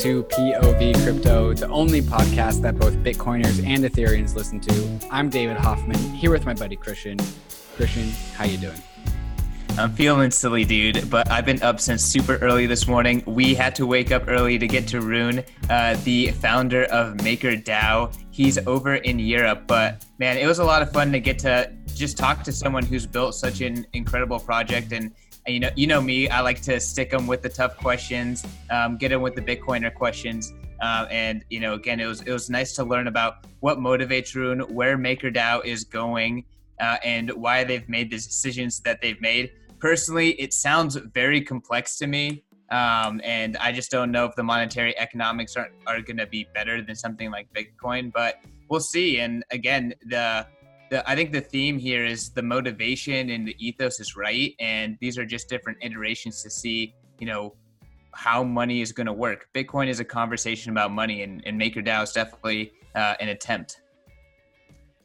To POV Crypto, the only podcast that both Bitcoiners and Ethereans listen to. I'm David Hoffman, here with my buddy Christian. Christian, how you doing? I'm feeling silly, dude, but I've been up since super early this morning. We had to wake up early to get to Rune, uh, the founder of MakerDAO. He's over in Europe, but man, it was a lot of fun to get to just talk to someone who's built such an incredible project and and you know, you know me. I like to stick them with the tough questions, um, get them with the Bitcoiner questions. Uh, and you know, again, it was it was nice to learn about what motivates Rune, where MakerDAO is going, uh, and why they've made the decisions that they've made. Personally, it sounds very complex to me, um, and I just don't know if the monetary economics are are going to be better than something like Bitcoin. But we'll see. And again, the the, I think the theme here is the motivation and the ethos is right, and these are just different iterations to see, you know, how money is going to work. Bitcoin is a conversation about money, and, and MakerDAO is definitely uh, an attempt.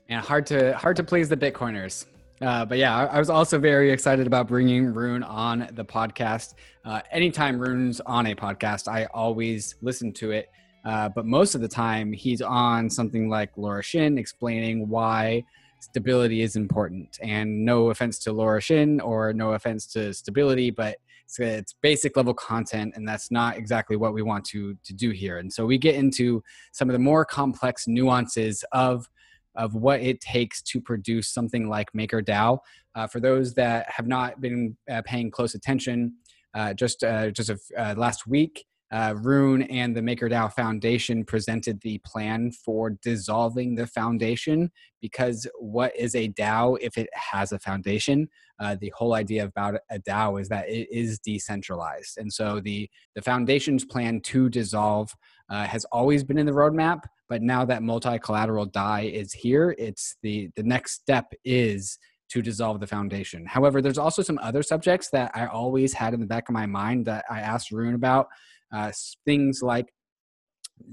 And hard to hard to please the Bitcoiners. Uh, but yeah, I, I, was also very excited about bringing Rune on the podcast. Uh, anytime Rune's on a podcast, I always listen to it. Uh, but most of the time, he's on something like Laura Shin explaining why stability is important. And no offense to Laura Shin or no offense to stability, but it's, it's, basic level content, and that's not exactly what we want to to do here. And so we get into some of the more complex nuances of of what it takes to produce something like MakerDAO. Uh, for those that have not been uh, paying close attention, uh, just uh, just a, uh, last week uh, Rune and the MakerDAO Foundation presented the plan for dissolving the foundation because what is a DAO if it has a foundation? Uh, the whole idea about a DAO is that it is decentralized, and so the the foundation's plan to dissolve uh, has always been in the roadmap. But now that multi-collateral DAI is here, it's the the next step is to dissolve the foundation. However, there's also some other subjects that I always had in the back of my mind that I asked Rune about uh, things like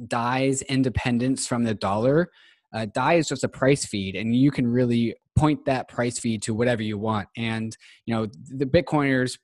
DAI's independence from the dollar. Uh, DAI is just a price feed, and you can really point that price feed to whatever you want. And you know the Bitcoiners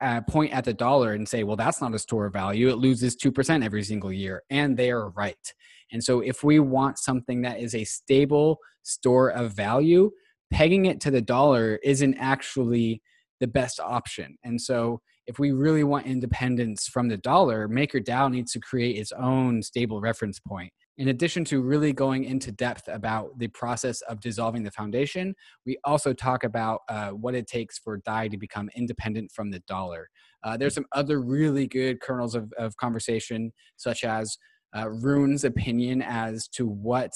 uh, point at the dollar and say, "Well, that's not a store of value. It loses two percent every single year," and they are right. And so, if we want something that is a stable store of value, pegging it to the dollar isn't actually the best option. And so, if we really want independence from the dollar, MakerDAO needs to create its own stable reference point. In addition to really going into depth about the process of dissolving the foundation, we also talk about uh, what it takes for DAI to become independent from the dollar. Uh, there's some other really good kernels of, of conversation, such as uh, Rune's opinion as to what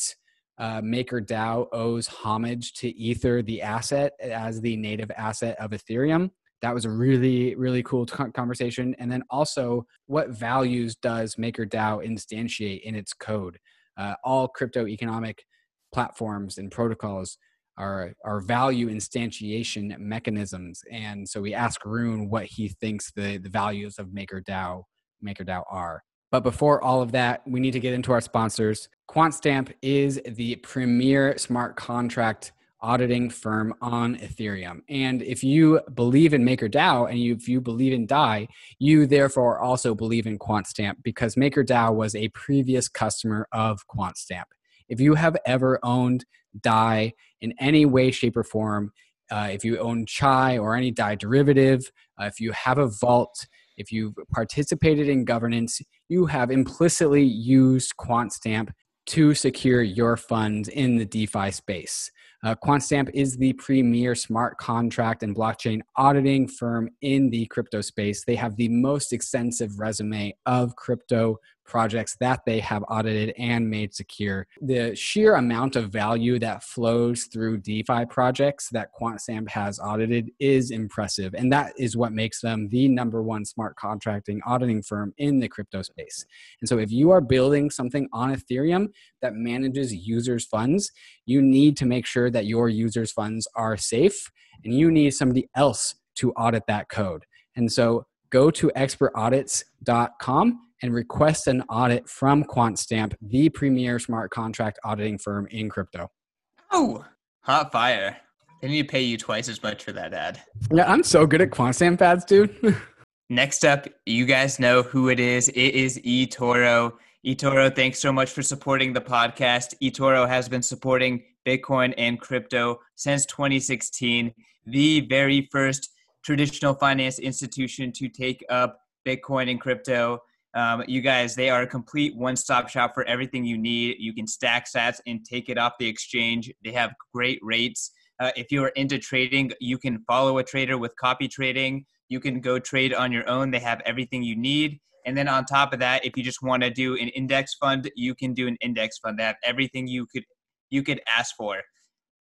uh, MakerDAO owes homage to Ether, the asset, as the native asset of Ethereum that was a really really cool conversation. And then also what values does makerdao instantiate in its code? Uh, all crypto economic platforms and protocols are are value instantiation mechanisms. And so we ask rune what he thinks the the values of makerdao makerdao are. But before all of that, we need to get into our sponsors. QuantStamp is the premier smart contract auditing firm on Ethereum. And if you believe in MakerDAO and you, if you believe in DAI, you therefore also believe in QuantStamp because MakerDAO was a previous customer of QuantStamp. If you have ever owned DAI in any way, shape, or form, uh, if you own Chai or any DAI derivative, uh, if you have a vault, if you've participated in governance, you have implicitly used QuantStamp to secure your funds in the DeFi space. Uh, QuantStamp is the premier smart contract and blockchain auditing firm in the crypto space. They have the most extensive resume of crypto projects that they have audited and made secure. The sheer amount of value that flows through DeFi projects that QuantStamp has audited is impressive. And that is what makes them the number one smart contracting auditing firm in the crypto space. And so if you are building something on Ethereum that manages users' funds, you need to make sure that your users' funds are safe and you need somebody else to audit that code. And so go to expertaudits.com and request an audit from QuantStamp, the premier smart contract auditing firm in crypto. Oh, hot fire. They need to pay you twice as much for that ad. Yeah, I'm so good at QuantStamp ads, dude. Next up, you guys know who it is. It is eToro. eToro, thanks so much for supporting the podcast. eToro has been supporting Bitcoin and crypto since 2016, the very first traditional finance institution to take up Bitcoin and crypto. Um, you guys, they are a complete one stop shop for everything you need. You can stack sats and take it off the exchange. They have great rates. Uh, if you are into trading, you can follow a trader with copy trading. You can go trade on your own. They have everything you need. And then on top of that, if you just want to do an index fund, you can do an index fund. They have everything you could you could ask for.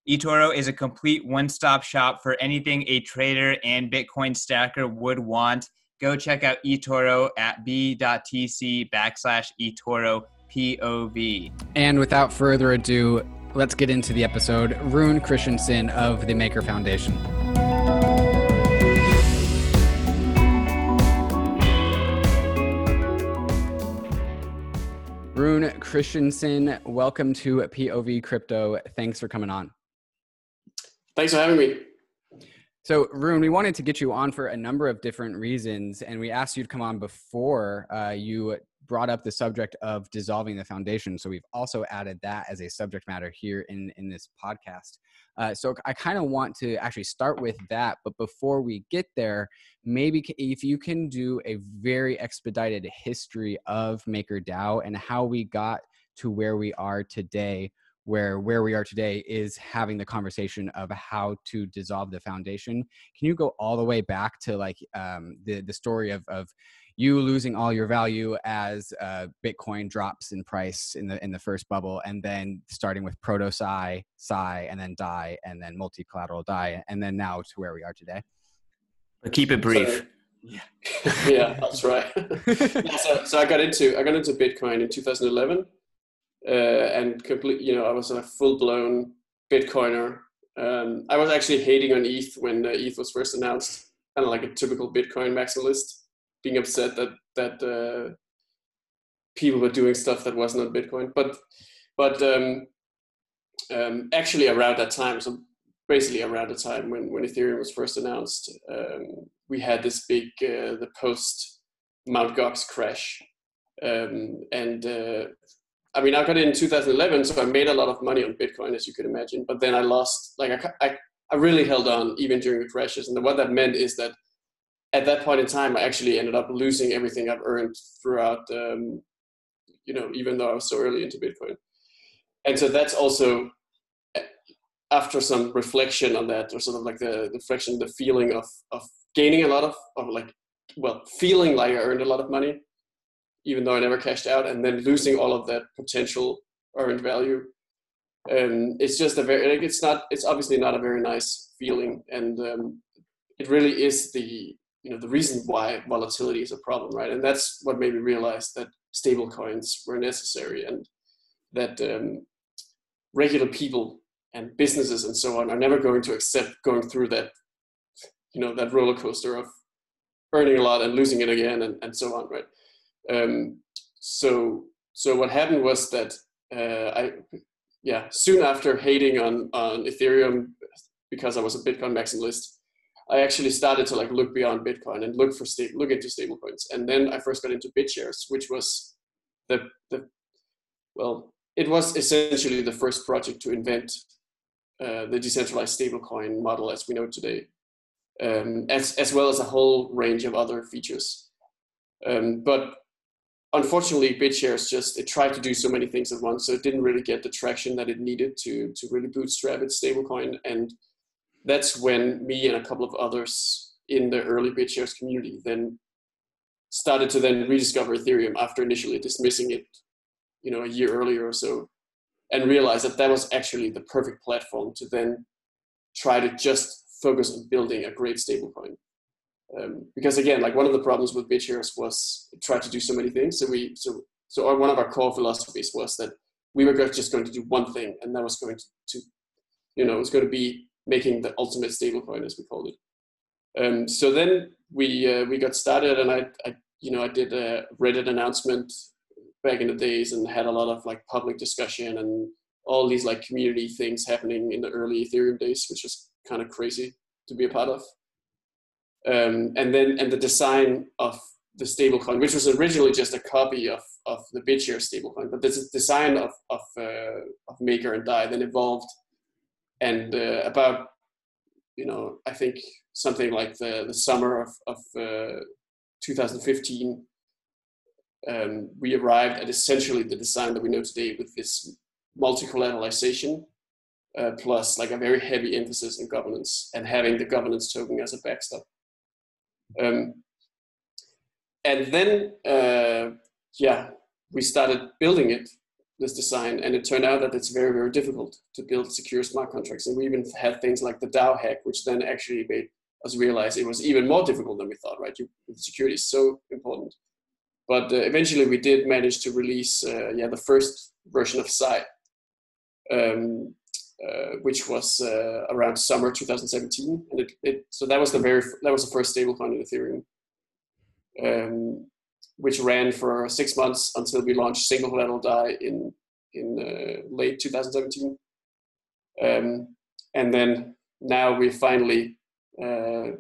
eToro is a complete one-stop shop for anything a trader and Bitcoin stacker would want. Go check out eToro at b.tc backslash eToro POV. And without further ado, let's get into the episode. Rune Christensen of the Maker Foundation. Rune Christensen, welcome to POV Crypto. Thanks for coming on. Thanks for having me. So, Rune, we wanted to get you on for a number of different reasons, and we asked you to come on before uh, you brought up the subject of dissolving the foundation. So, we've also added that as a subject matter here in, in this podcast. Uh, so I kind of want to actually start with that. But before we get there, maybe if you can do a very expedited history of MakerDAO and how we got to where we are today, where where we are today is having the conversation of how to dissolve the foundation. Can you go all the way back to like um, the the story of of you losing all your value as uh, Bitcoin drops in price in the in the first bubble, and then starting with proto Sai, Sai, and then Dai, and then multi collateral Dai, and then now to where we are today. But keep it brief. So, yeah, yeah, that's right. yeah, so, so I got into I got into Bitcoin in 2011, uh, and complete. You know, I was a full blown Bitcoiner. Um, I was actually hating on ETH when uh, ETH was first announced, kind of like a typical Bitcoin maximalist being upset that that uh, people were doing stuff that wasn't Bitcoin. But but um, um, actually around that time, so basically around the time when when Ethereum was first announced, um, we had this big uh, the post Mount Gox crash, um, and uh, I mean I got in 2011, so I made a lot of money on Bitcoin as you could imagine. But then I lost like I I, I really held on even during the crashes, and what that meant is that at that point in time, I actually ended up losing everything I've earned throughout, um, you know, even though I was so early into Bitcoin. And so that's also after some reflection on that, or sort of like the, the reflection, the feeling of, of gaining a lot of, of like, well, feeling like I earned a lot of money, even though I never cashed out, and then losing all of that potential earned value. And it's just a very, like, it's not, it's obviously not a very nice feeling. And um, it really is the you know the reason why volatility is a problem, right? And that's what made me realize that stable coins were necessary and that um, regular people and businesses and so on are never going to accept going through that you know that roller coaster of earning a lot and losing it again and, and so on right um, so so what happened was that uh, i yeah soon after hating on on ethereum because i was a bitcoin maximalist I actually started to like look beyond Bitcoin and look for sta- look into stablecoins. And then I first got into BitShares, which was the the well, it was essentially the first project to invent uh, the decentralized stablecoin model as we know today, um, as as well as a whole range of other features. Um, but unfortunately, BitShares just it tried to do so many things at once, so it didn't really get the traction that it needed to to really bootstrap its stablecoin and that's when me and a couple of others in the early BitShares community then started to then rediscover Ethereum after initially dismissing it, you know, a year earlier or so, and realized that that was actually the perfect platform to then try to just focus on building a great stablecoin. Um, because again, like one of the problems with BitShares was tried to do so many things. So we, so so our, one of our core philosophies was that we were just going to do one thing, and that was going to, to you know, it was going to be making the ultimate stablecoin, as we called it. Um, so then we uh, we got started, and I, I you know I did a Reddit announcement back in the days, and had a lot of like public discussion and all these like community things happening in the early Ethereum days, which was kind of crazy to be a part of. Um, and then and the design of the stablecoin, which was originally just a copy of of the BitShare stablecoin, but this design of of, uh, of Maker and Dai then evolved, and uh, about you know I think something like the the summer of of uh, 2015, um, we arrived at essentially the design that we know today with this multi-collateralization uh, plus like a very heavy emphasis in governance and having the governance token as a backstop. Um, and then, uh, yeah, we started building it, this design, and it turned out that it's very, very difficult to build secure smart contracts. And we even had things like the DAO hack, which then actually made us realize it was even more difficult than we thought, right? You, security is so important. But uh, eventually we did manage to release, uh, yeah, the first version of Sai, um, uh, which was uh, around summer 2017, and it, it, so that was the very that was the first stablecoin in Ethereum, um, which ran for six months until we launched single collateral Dai in in uh, late 2017, um, and then now we finally, uh,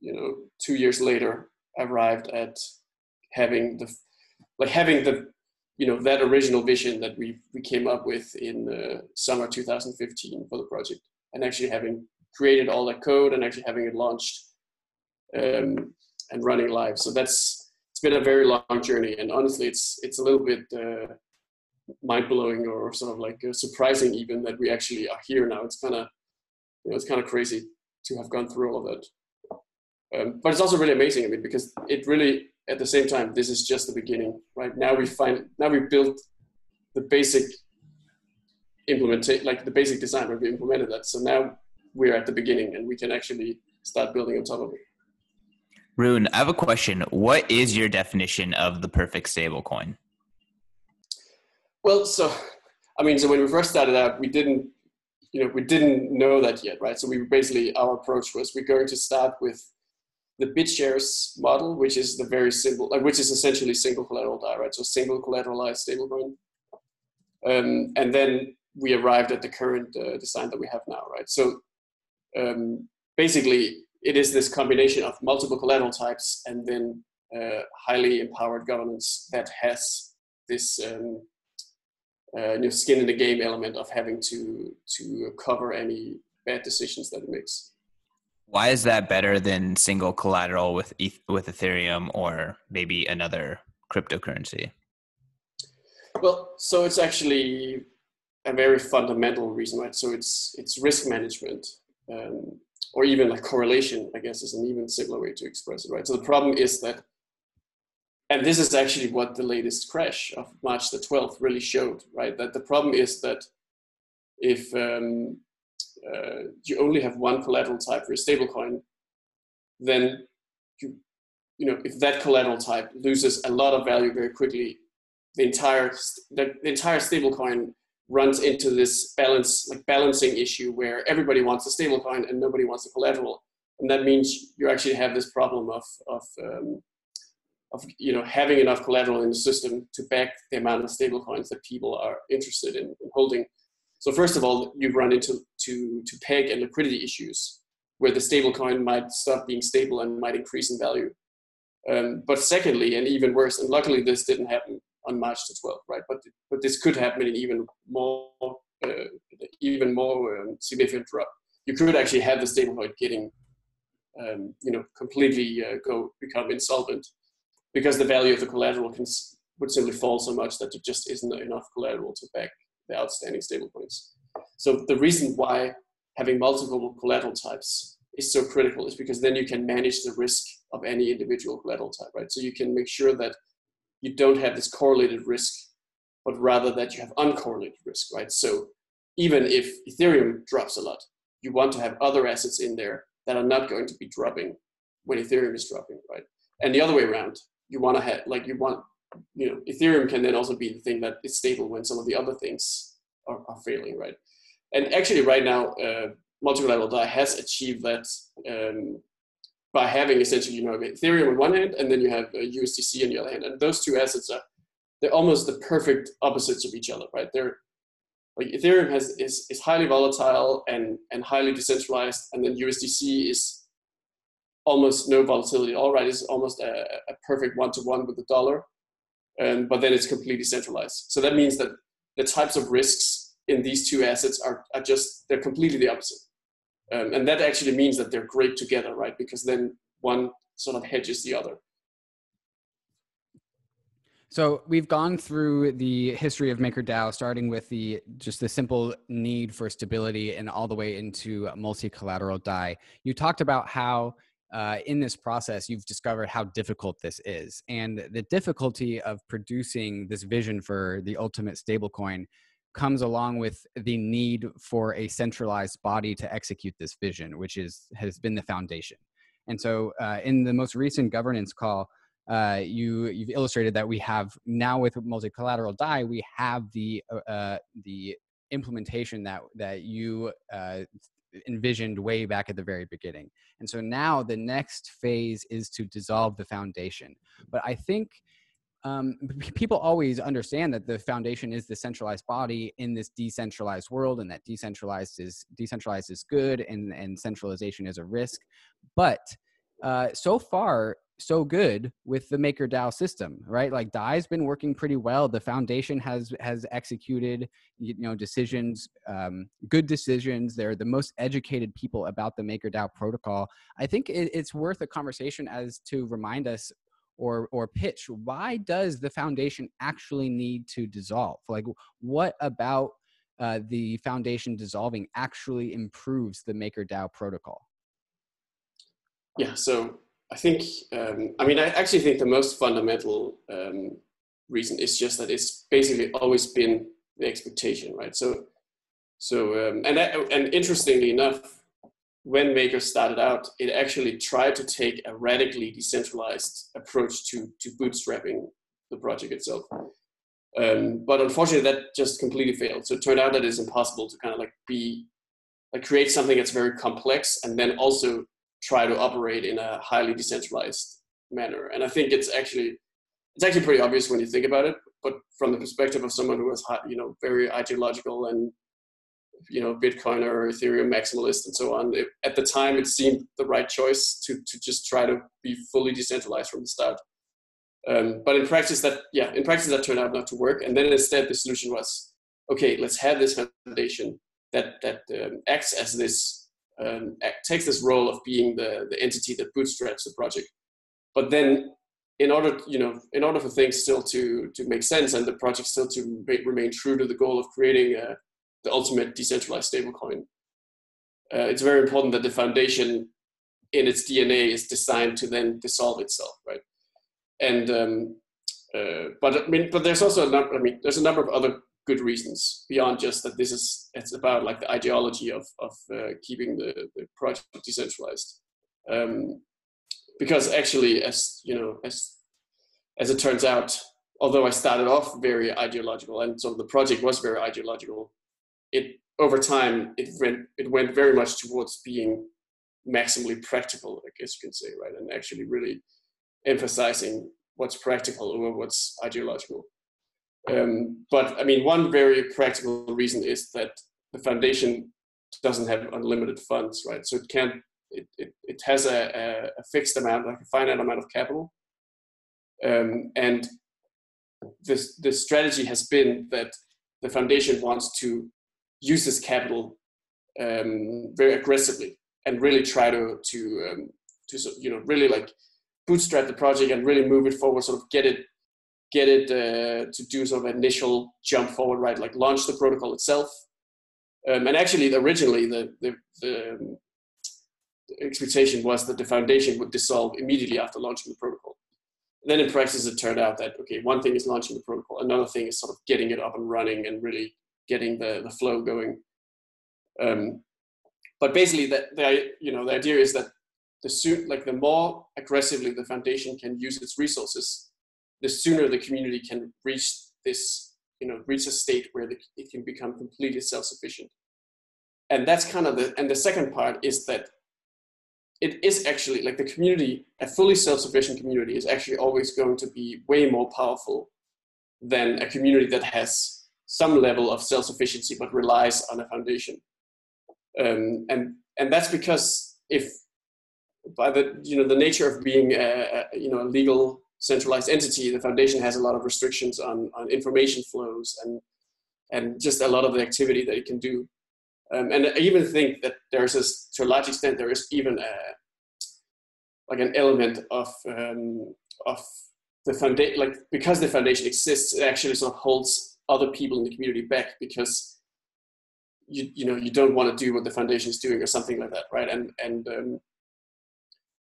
you know, two years later, arrived at having the like having the you know that original vision that we we came up with in uh, summer 2015 for the project, and actually having created all that code and actually having it launched um, and running live. So that's it's been a very long journey, and honestly, it's it's a little bit uh, mind blowing or sort of like uh, surprising even that we actually are here now. It's kind of you know it's kind of crazy to have gone through all of that. Um, but it's also really amazing. I mean, because it really at the same time, this is just the beginning, right? Now we find, now we built the basic implementation, like the basic design where we implemented that. So now we're at the beginning and we can actually start building on top of it. Rune, I have a question. What is your definition of the perfect stablecoin? Well, so I mean, so when we first started out, we didn't, you know, we didn't know that yet, right? So we basically our approach was we're going to start with the BitShares model, which is the very simple, like, which is essentially single collateral Dai, right? So single collateralized stablecoin. Um, and then we arrived at the current uh, design that we have now, right? So um, basically, it is this combination of multiple collateral types and then uh, highly empowered governance that has this um, uh, you know, skin in the game element of having to to cover any bad decisions that it makes. Why is that better than single collateral with with Ethereum or maybe another cryptocurrency? Well, so it's actually a very fundamental reason, right? So it's it's risk management, um, or even like correlation. I guess is an even simpler way to express it, right? So the problem is that, and this is actually what the latest crash of March the twelfth really showed, right? That the problem is that if um, uh, you only have one collateral type for a stablecoin, then you, you know, if that collateral type loses a lot of value very quickly, the entire the, the entire stablecoin runs into this balance like balancing issue where everybody wants a stablecoin and nobody wants a collateral, and that means you actually have this problem of of um, of you know having enough collateral in the system to back the amount of stablecoins that people are interested in, in holding so first of all, you've run into to, to peg and liquidity issues where the stablecoin might stop being stable and might increase in value. Um, but secondly, and even worse, and luckily this didn't happen on March the 12th, right? But but this could happen in even more uh, even more um, significant drop. You could actually have the stablecoin getting um, you know completely uh, go become insolvent because the value of the collateral can would simply fall so much that there just isn't enough collateral to back the outstanding stablecoins. So the reason why having multiple collateral types is so critical is because then you can manage the risk of any individual collateral type, right? So you can make sure that you don't have this correlated risk, but rather that you have uncorrelated risk, right? So even if Ethereum drops a lot, you want to have other assets in there that are not going to be dropping when Ethereum is dropping, right? And the other way around, you want to have like you want you know, Ethereum can then also be the thing that is stable when some of the other things are, are failing, right? And actually, right now, uh, multi-collateral DAI has achieved that um, by having essentially, you know, Ethereum on one hand, and then you have uh, USDC on the other hand, and those two assets are they're almost the perfect opposites of each other, right? They're like Ethereum has is, is highly volatile and and highly decentralized, and then USDC is almost no volatility. All right, it's almost a, a perfect one to one with the dollar, um, but then it's completely centralized. So that means that the types of risks in these two assets are, are just they're completely the opposite, um, and that actually means that they're great together, right? Because then one sort of hedges the other. So we've gone through the history of MakerDAO, starting with the just the simple need for stability, and all the way into multi-collateral DAI. You talked about how uh, in this process you've discovered how difficult this is, and the difficulty of producing this vision for the ultimate stablecoin comes along with the need for a centralized body to execute this vision, which is has been the foundation. And so, uh, in the most recent governance call uh, you you've illustrated that we have now with multi-collateral DAI we have the uh, uh, the implementation that that you uh, envisioned way back at the very beginning. And so now the next phase is to dissolve the foundation. But i think um, people always understand that the foundation is the centralized body in this decentralized world and that decentralized is decentralized is good and and centralization is a risk. But uh, so far so good with the MakerDAO system, right? Like DAI's been working pretty well. The foundation has has executed, you know, decisions, um, good decisions. They're the most educated people about the MakerDAO protocol. I think it, it's worth a conversation as to remind us or or pitch why does the foundation actually need to dissolve? Like, what about uh, the foundation dissolving actually improves the MakerDAO protocol? Yeah. So I think, um, I mean, I actually think the most fundamental um, reason is just that it's basically always been the expectation, right? So, so um, and and interestingly enough, when Maker started out, it actually tried to take a radically decentralized approach to to bootstrapping the project itself. Um, but unfortunately, that just completely failed. So it turned out that it's impossible to kind of like be like create something that's very complex and then also try to operate in a highly decentralized manner. And I think it's actually it's actually pretty obvious when you think about it. But from the perspective of someone who was you know very ideological and you know Bitcoin or Ethereum maximalist and so on, it, at the time it seemed the right choice to to just try to be fully decentralized from the start. Um, but in practice, that yeah, in practice that turned out not to work. And then instead, the solution was okay. Let's have this foundation that that um, acts as this um, takes this role of being the, the entity that bootstraps the project. But then, in order, you know, in order for things still to to make sense and the project still to remain true to the goal of creating uh, the ultimate decentralized stablecoin, uh, it's very important that the foundation, in its DNA, is designed to then dissolve itself, right? And um, uh, but I mean, but there's also a number. I mean, there's a number of other good reasons beyond just that this is it's about like the ideology of of uh, keeping the, the project decentralized. Um, because actually as you know as as it turns out although i started off very ideological and so the project was very ideological it over time it went it went very much towards being maximally practical i guess you can say right? And actually really emphasizing what's practical over what's ideological um, but I mean, one very practical reason is that the foundation doesn't have unlimited funds, right? So it can't, it, it, it has a, a, fixed amount, like a finite amount of capital. Um, and this, the strategy has been that the foundation wants to use this capital um, very aggressively and really try to, to, um, to, you know, really like bootstrap the project and really move it forward, sort of get it get it uh, to do sort of initial jump forward, right? Like launch the protocol itself. Um, and actually, originally, the, the, the, um, expectation was that the foundation would dissolve immediately after launching the protocol. And then in practice, it turned out that, okay, one thing is launching the protocol, another thing is sort of getting it up and running and really getting the, the flow going. Um, but basically, the, the, you know, the idea is that the suit, like the more aggressively the foundation can use its resources, the sooner the community can reach this, you know, reach a state where the, it can become completely self-sufficient. And that's kind of the, and the second part is that it is actually like the community, a fully self-sufficient community is actually always going to be way more powerful than a community that has some level of self-sufficiency but relies on a foundation. Um, and and that's because if by the you know the nature of being a, a, you know a legal centralized entity, the foundation has a lot of restrictions on on information flows and and just a lot of the activity that it can do. Um, and I even think that there's a, to a large extent there is even a like an element of um, of the foundation like because the foundation exists, it actually sort of holds other people in the community back because you you know you don't want to do what the foundation is doing or something like that, right? And and um,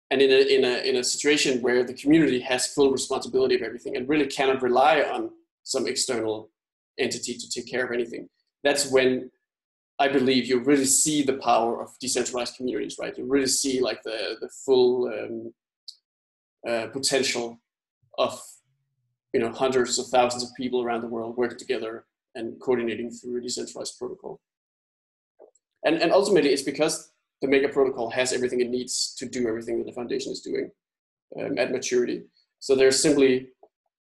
and in a, in a in a situation where the community has full responsibility of everything and really cannot rely on some external entity to take care of anything, that's when I believe you really see the power of decentralized communities, right? You really see like the the full um, uh, potential of you know hundreds of thousands of people around the world working together and coordinating through a decentralized protocol. And and ultimately, it's because the Maker protocol has everything it needs to do everything that the foundation is doing um, at maturity. So there's simply,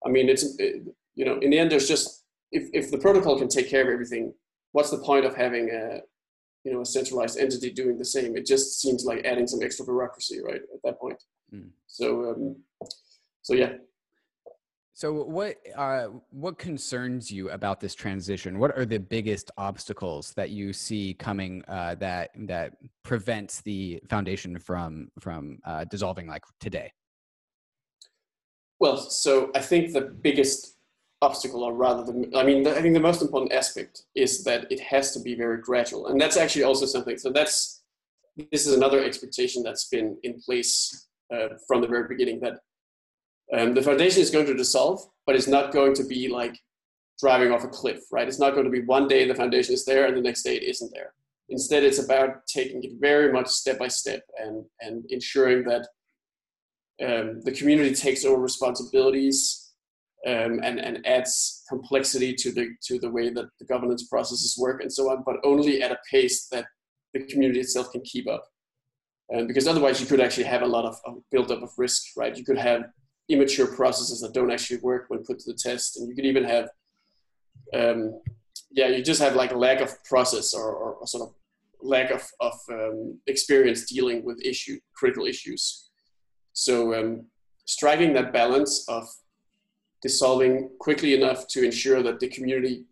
I mean, it's it, you know, in the end, there's just if if the protocol can take care of everything, what's the point of having a you know a centralized entity doing the same? It just seems like adding some extra bureaucracy, right? At that point. Mm. So um, so yeah, so what uh, what concerns you about this transition? What are the biggest obstacles that you see coming uh, that that prevents the foundation from from uh, dissolving like today? Well, so I think the biggest obstacle, or rather, the, I mean, I think the most important aspect is that it has to be very gradual, and that's actually also something. So that's this is another expectation that's been in place uh, from the very beginning that um, the foundation is going to dissolve, but it's not going to be like driving off a cliff, right? It's not going to be one day the foundation is there and the next day it isn't there. Instead, it's about taking it very much step by step and, and ensuring that um, the community takes over responsibilities um, and, and adds complexity to the, to the way that the governance processes work and so on, but only at a pace that the community itself can keep up. Um, because otherwise, you could actually have a lot of, of buildup of risk, right? You could have immature processes that don't actually work when put to the test. And you could even have, um, yeah, you just have like a lack of process or, or sort of lack of, of um, experience dealing with issue critical issues. So um, striking that balance of dissolving quickly enough to ensure that the community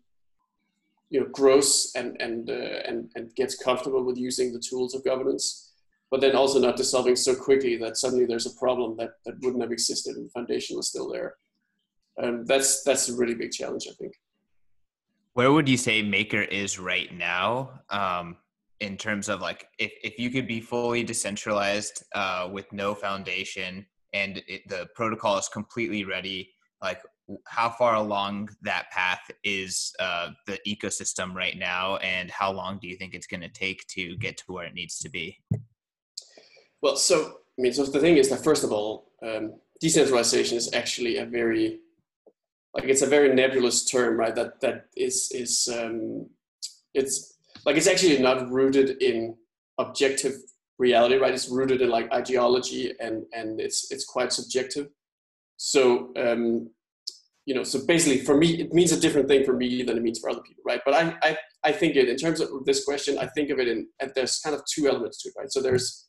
you know grows and and uh, and and gets comfortable with using the tools of governance but then also not dissolving so quickly that suddenly there's a problem that, that wouldn't have existed and the foundation was still there. And that's that's a really big challenge, I think. Where would you say Maker is right now, um, in terms of like if if you could be fully decentralized uh, with no foundation and it, the protocol is completely ready, like how far along that path is uh, the ecosystem right now, and how long do you think it's going to take to get to where it needs to be? Well, so I mean, so the thing is that first of all, um, decentralization is actually a very like it's a very nebulous term, right? That that is is um, it's like it's actually not rooted in objective reality, right? It's rooted in like ideology and and it's it's quite subjective. So um, you know, so basically for me, it means a different thing for me than it means for other people, right? But I I, I think it in terms of this question, I think of it in and there's kind of two elements to it, right? So there's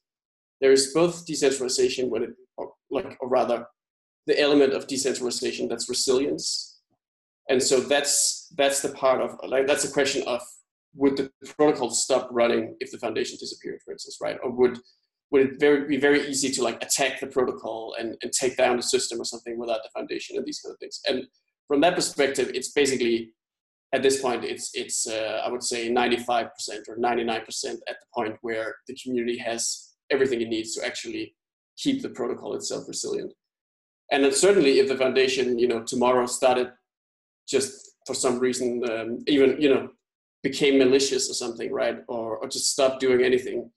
there's both decentralization when it, or like, or rather, the element of decentralization that's resilience, and so that's that's the part of like that's the question of would the protocol stop running if the foundation disappeared, for instance, right? Or would would it very, be very easy to like attack the protocol and, and take down the system or something without the foundation and these kind of things? And from that perspective, it's basically at this point it's it's uh, I would say 95% or 99% at the point where the community has everything it needs to actually keep the protocol itself resilient. And then certainly, if the foundation, you know, tomorrow started just for some reason, um, even you know, became malicious or something, right, or or just stopped doing anything,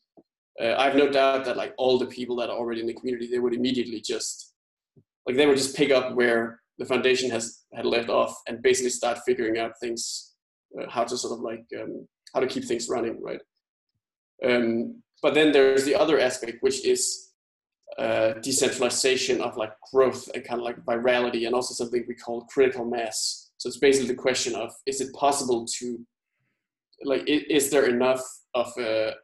uh, I have no doubt that like all the people that are already in the community, they would immediately just like they would just pick up where the foundation has had left off and basically start figuring out things, uh, how to sort of like um, how to keep things running, right. Um, but then there's the other aspect, which is uh, decentralization of like growth and kind of like virality, and also something we call critical mass. So it's basically the question of: Is it possible to, like, is there enough of a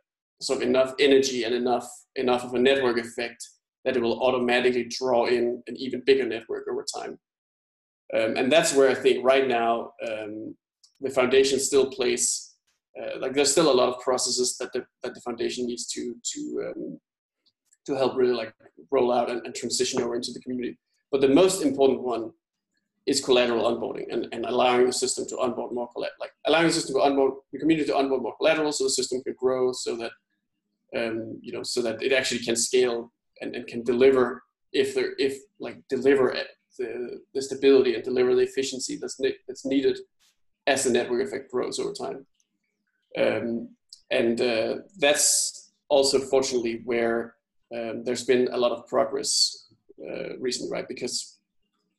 sort of enough energy and enough enough of a network effect that it will automatically draw in an even bigger network over time. Um, and that's where I think right now um, the foundation still plays uh, like there's still a lot of processes that the that the foundation needs to to um, to help really like roll out and, and, transition over into the community. But the most important one is collateral onboarding and, and allowing the system to onboard more like allowing the system to onboard the community to onboard more collateral, so the system can grow, so that um, you know, so that it actually can scale and, and can deliver if there if like deliver the the stability and deliver the efficiency that's ne- that's needed as the network effect grows over time. Um, and uh, that's also fortunately where um, there's been a lot of progress uh, recently, right? Because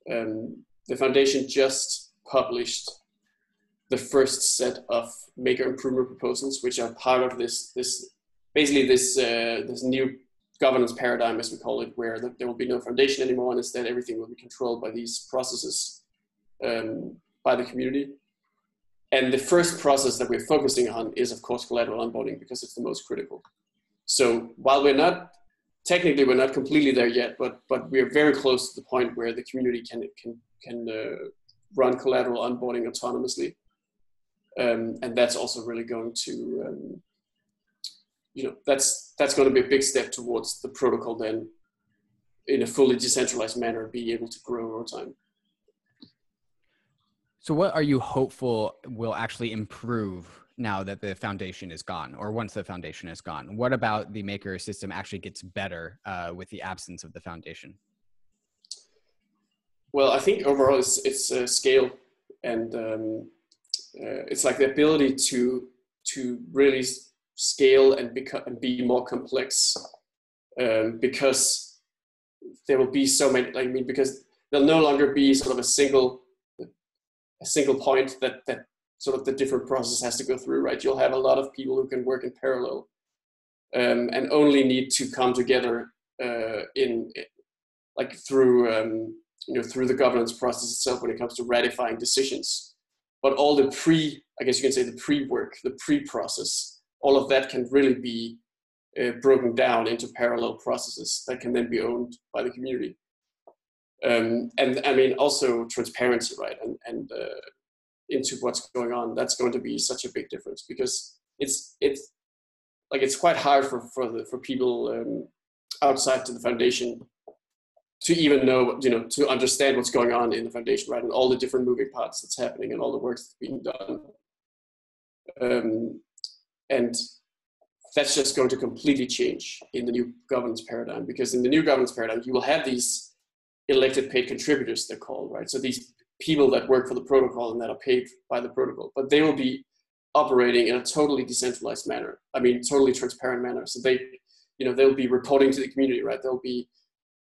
um, the foundation just published the first set of maker improvement proposals, which are part of this this basically this uh, this new governance paradigm, as we call it, where the, there will be no foundation anymore, and instead everything will be controlled by these processes um, by the community. And the first process that we're focusing on is, of course, collateral onboarding because it's the most critical. So while we're not technically we're not completely there yet, but but we're very close to the point where the community can can can uh, run collateral onboarding autonomously, um, and that's also really going to um, you know that's that's going to be a big step towards the protocol then in a fully decentralized manner be able to grow over time. So, what are you hopeful will actually improve now that the foundation is gone, or once the foundation is gone? What about the maker system actually gets better uh, with the absence of the foundation? Well, I think overall it's it's uh, scale, and um, uh, it's like the ability to to really scale and become and be more complex, um, because there will be so many. I mean, because there'll no longer be sort of a single a single point that that sort of the different process has to go through, right? You'll have a lot of people who can work in parallel um, and only need to come together uh, in like through um, you know through the governance process itself when it comes to ratifying decisions. But all the pre, I guess you can say the pre-work, the pre-process, all of that can really be uh, broken down into parallel processes that can then be owned by the community um, and I mean also transparency, right? And and uh, into what's going on. That's going to be such a big difference because it's it's like it's quite hard for for the for people um, outside to the foundation to even know you know to understand what's going on in the foundation, right? And all the different moving parts that's happening and all the work that's being done. Um, and that's just going to completely change in the new governance paradigm because in the new governance paradigm you will have these elected paid contributors they're called right? So these people that work for the protocol and that are paid by the protocol but they will be operating in a totally decentralized manner. I mean totally transparent manner. So they you know they'll be reporting to the community right? They'll be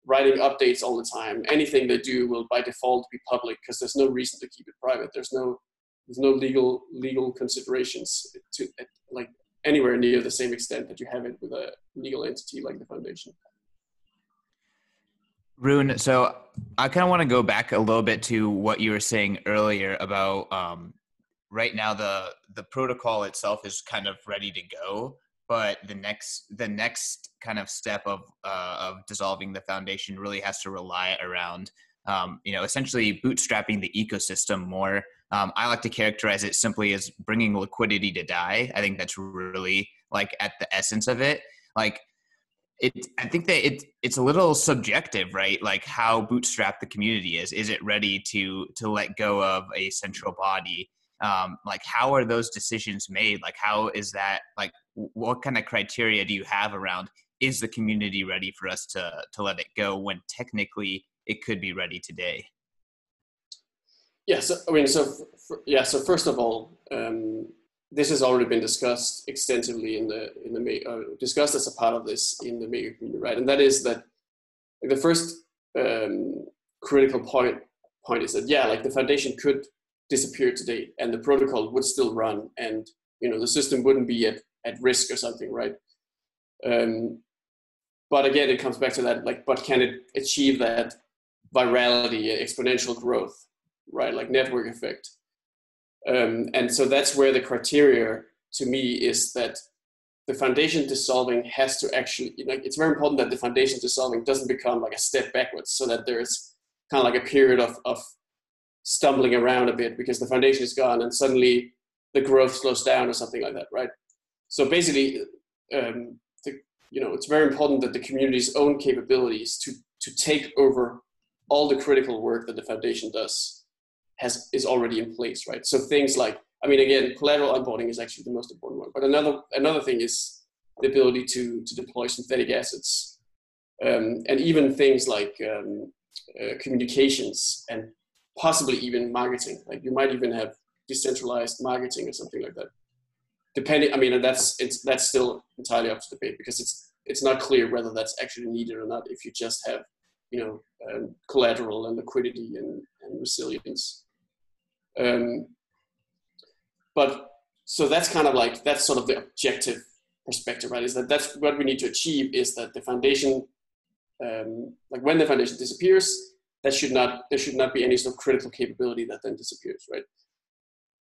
writing updates all the time. Anything they do will by default be public because there's no reason to keep it private. There's no there's no legal legal considerations to like anywhere near the same extent that you have it with a legal entity like the foundation Rune, so I kind of want to go back a little bit to what you were saying earlier about um, right now the the protocol itself is kind of ready to go, but the next the next kind of step of uh, of dissolving the foundation really has to rely around um, you know essentially bootstrapping the ecosystem more. Um, I like to characterize it simply as bringing liquidity to Dai. I think that's really like at the essence of it. Like it i think that it it's a little subjective right? Like how bootstrapped the community is. Is it ready to to let go of a central body? Um, like how are those decisions made? Like how is that like what kind of criteria do you have around is the community ready for us to to let it go when technically it could be ready today? Yeah so i mean so for, yeah so first of all um, this has already been discussed extensively in the in the uh, discussed as a part of this in the maker community, right? And that is that like, the first um, critical point point is that yeah, like the foundation could disappear today, and the protocol would still run, and you know the system wouldn't be at at risk or something, right? Um, but again, it comes back to that, like, but can it achieve that virality, exponential growth, right? Like network effect. Um, and so that's where the criteria to me is that the foundation dissolving has to actually like it's very important that the foundation dissolving doesn't become like a step backwards so that there's kind of like a period of, of stumbling around a bit because the foundation is gone and suddenly the growth slows down or something like that right? So basically um, the, you know it's very important that the community's own capabilities to to take over all the critical work that the foundation does has is already in place right so things like i mean again collateral onboarding is actually the most important one but another another thing is the ability to to deploy synthetic assets um, and even things like um, uh, communications and possibly even marketing. Like you might even have decentralized marketing or something like that. Depending, I mean, that's it's that's still entirely up to debate because it's it's not clear whether that's actually needed or not. If you just have, you know, um, collateral and liquidity and, and resilience. Um, but so that's kind of like that's sort of the objective perspective, right? Is that that's what we need to achieve is that the foundation um, like when the foundation disappears, that should not there should not be any sort of critical capability that then disappears, right?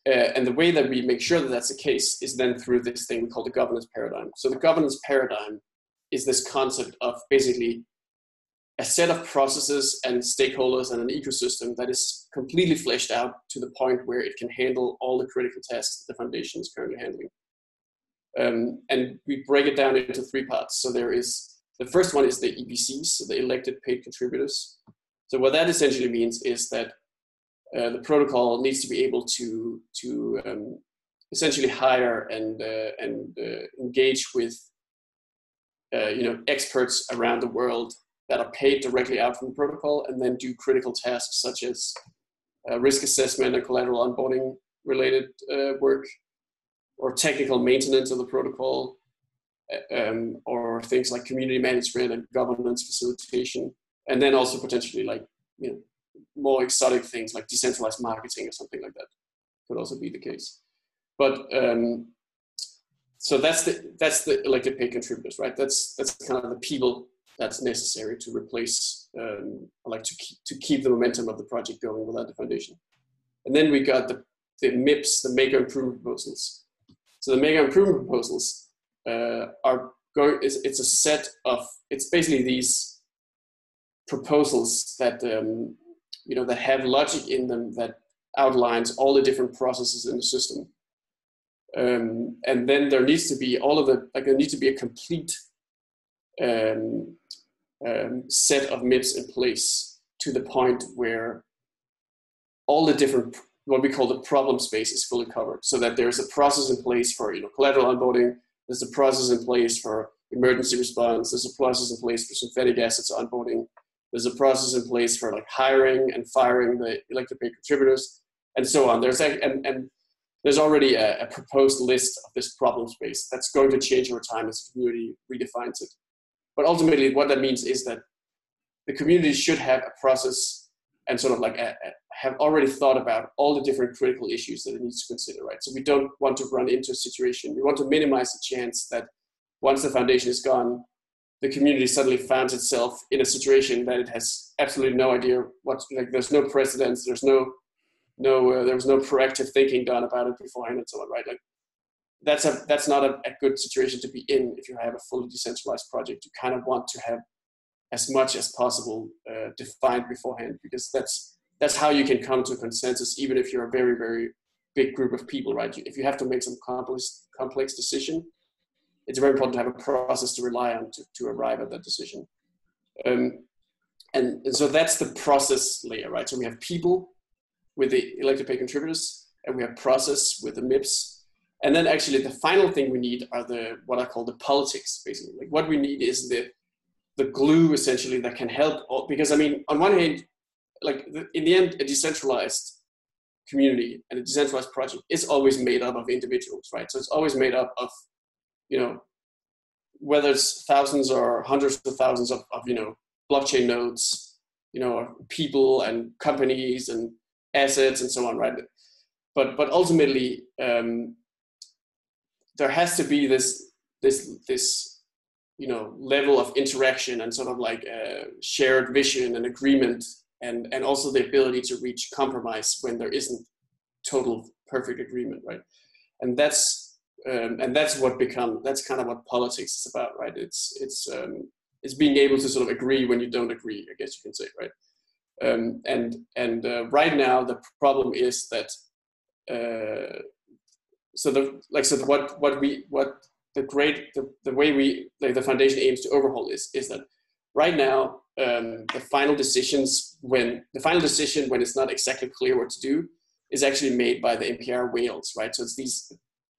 Uh, and the way that we make sure that that's the case is then through this thing we call the governance paradigm. So the governance paradigm is this concept of basically a set of processes and stakeholders and an ecosystem that is completely fleshed out to the point where it can handle all the critical tasks the foundation is currently handling. Um, and we break it down into three parts. So there is the first one is the EPCs, so the elected paid contributors. So what that essentially means is that uh, the protocol needs to be able to to um, essentially hire and uh, and uh, engage with uh, you know experts around the world that are paid directly out from the protocol, and then do critical tasks such as uh, risk assessment and collateral onboarding related uh, work, or technical maintenance of the protocol, um, or things like community management and governance facilitation, and then also potentially like you know more exotic things like decentralized marketing or something like that could also be the case. But um, so that's the that's the elected paid contributors, right? That's that's kind of the people that's necessary to replace um, like to keep, to keep the momentum of the project going without the foundation. And then we got the the MIPS, the maker improvement proposals. So the maker improvement proposals uh, are going it's, it's, a set of it's basically these proposals that um, you know that have logic in them that outlines all the different processes in the system um, and then there needs to be all of the like there needs to be a complete um, um set of MIPS in place to the point where all the different what we call the problem space is fully covered so that there's a process in place for you know collateral onboarding there's a process in place for emergency response. There's a process in place for synthetic assets onboarding. There's a process in place for like hiring and firing the elected paid contributors, and so on. There's a, and, and there's already a, a, proposed list of this problem space that's going to change over time as the community redefines it. But ultimately, what that means is that the community should have a process and sort of like a, a, have already thought about all the different critical issues that it needs to consider, right? So we don't want to run into a situation. We want to minimize the chance that once the foundation is gone, the community suddenly finds itself in a situation that it has absolutely no idea what. Like, there's no precedence. There's no, no. Uh, there was no proactive thinking done about it beforehand, and so on, right? Like, that's a that's not a, a good situation to be in if you have a fully decentralized project. You kind of want to have as much as possible uh, defined beforehand because that's that's how you can come to a consensus, even if you're a very, very big group of people, right? If you have to make some complex, complex decision, it's very important to have a process to rely on to, to arrive at that decision. Um, and, and so that's the process layer, right? So we have people with the elected pay contributors, and we have process with the MIPS. And then actually the final thing we need are the, what I call the politics, basically. Like what we need is the, the glue essentially that can help, all, because I mean, on one hand, like in the end, a decentralized community and a decentralized project is always made up of individuals, right? So it's always made up of, you know, whether it's thousands or hundreds of thousands of, of you know, blockchain nodes, you know, people and companies and assets and so on, right? But but ultimately, um, there has to be this this this you know level of interaction and sort of like shared vision and agreement and and also the ability to reach compromise when there isn't total perfect agreement right and that's um, and that's what become that's kind of what politics is about, right? It's it's um, it's being able to sort of agree when you don't agree. I guess you can say, right? Um, and and uh, right now the problem is that uh, so the like so what what we what the great the, the way we like the foundation aims to overhaul is is that right now um, the final decisions when the final decision when it's not exactly clear what to do is actually made by the MKR whales, right? So it's these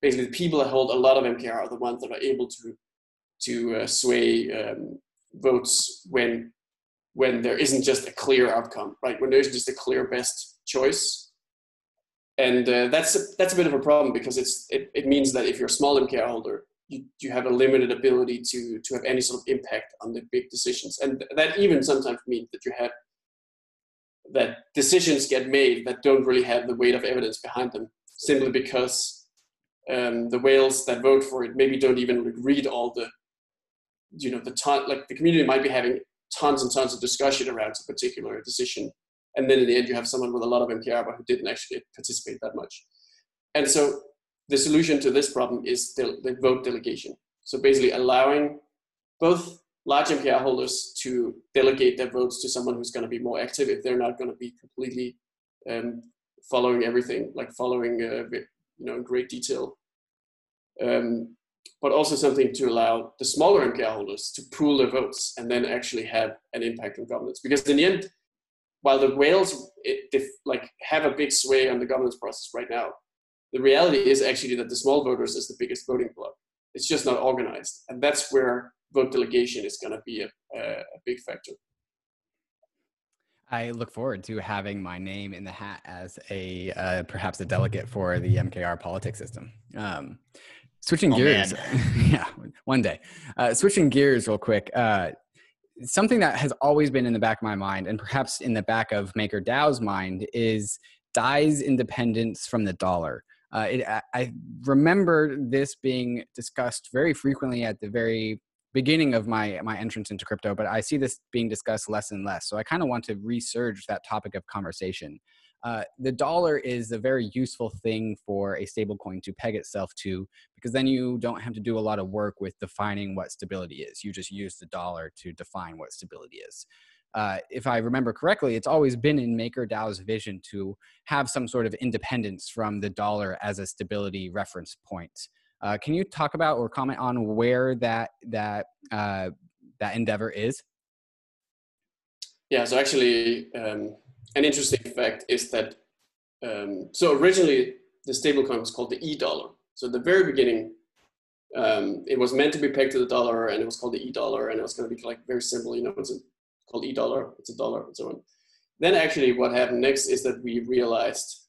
basically the people that hold a lot of MKR are the ones that are able to to uh, sway um, votes when when there isn't just a clear outcome, right? When there isn't just a clear best choice, and uh, that's a, that's a bit of a problem because it's it, it means that if you're a small MKR holder, you, you have a limited ability to to have any sort of impact on the big decisions, and that even sometimes means that you have that decisions get made that don't really have the weight of evidence behind them, simply because um, the whales that vote for it maybe don't even read all the, you know, the ton, like the community might be having tons and tons of discussion around a particular decision, and then in the end you have someone with a lot of MKR but who didn't actually participate that much, and so the solution to this problem is the, the vote delegation. So basically allowing both large MKR holders to delegate their votes to someone who's going to be more active if they're not going to be completely um, following everything, like following uh, you know in great detail. Um, but also something to allow the smaller MKR holders to pool their votes and then actually have an impact on governance. Because in the end, while the whales it, like have a big sway on the governance process right now, the reality is actually that the small voters is the biggest voting bloc. It's just not organized, and that's where vote delegation is going to be a, a, big factor. I look forward to having my name in the hat as a uh, perhaps a delegate for the MKR politics system. Um, switching oh, gears, yeah, one day. Uh, switching gears, real quick. Uh, something that has always been in the back of my mind, and perhaps in the back of MakerDAO's mind, is DAI's independence from the dollar. Uh, it, I remember this being discussed very frequently at the very beginning of my my entrance into crypto but i see this being discussed less and less so i kind of want to resurge that topic of conversation uh, the dollar is a very useful thing for a stablecoin to peg itself to because then you don't have to do a lot of work with defining what stability is you just use the dollar to define what stability is uh, if I remember correctly, it's always been in MakerDAO's vision to have some sort of independence from the dollar as a stability reference point. Uh, can you talk about or comment on where that that uh, that endeavor is? Yeah, so actually, um, an interesting fact is that um, so originally the stablecoin was called the e-dollar. So at the very beginning, um, it was meant to be pegged to the dollar, and it was called the e-dollar, and it was going to be like very simple. You know, it's a, called e-dollar. It's a dollar, and so on. Then actually, what happened next is that we realized,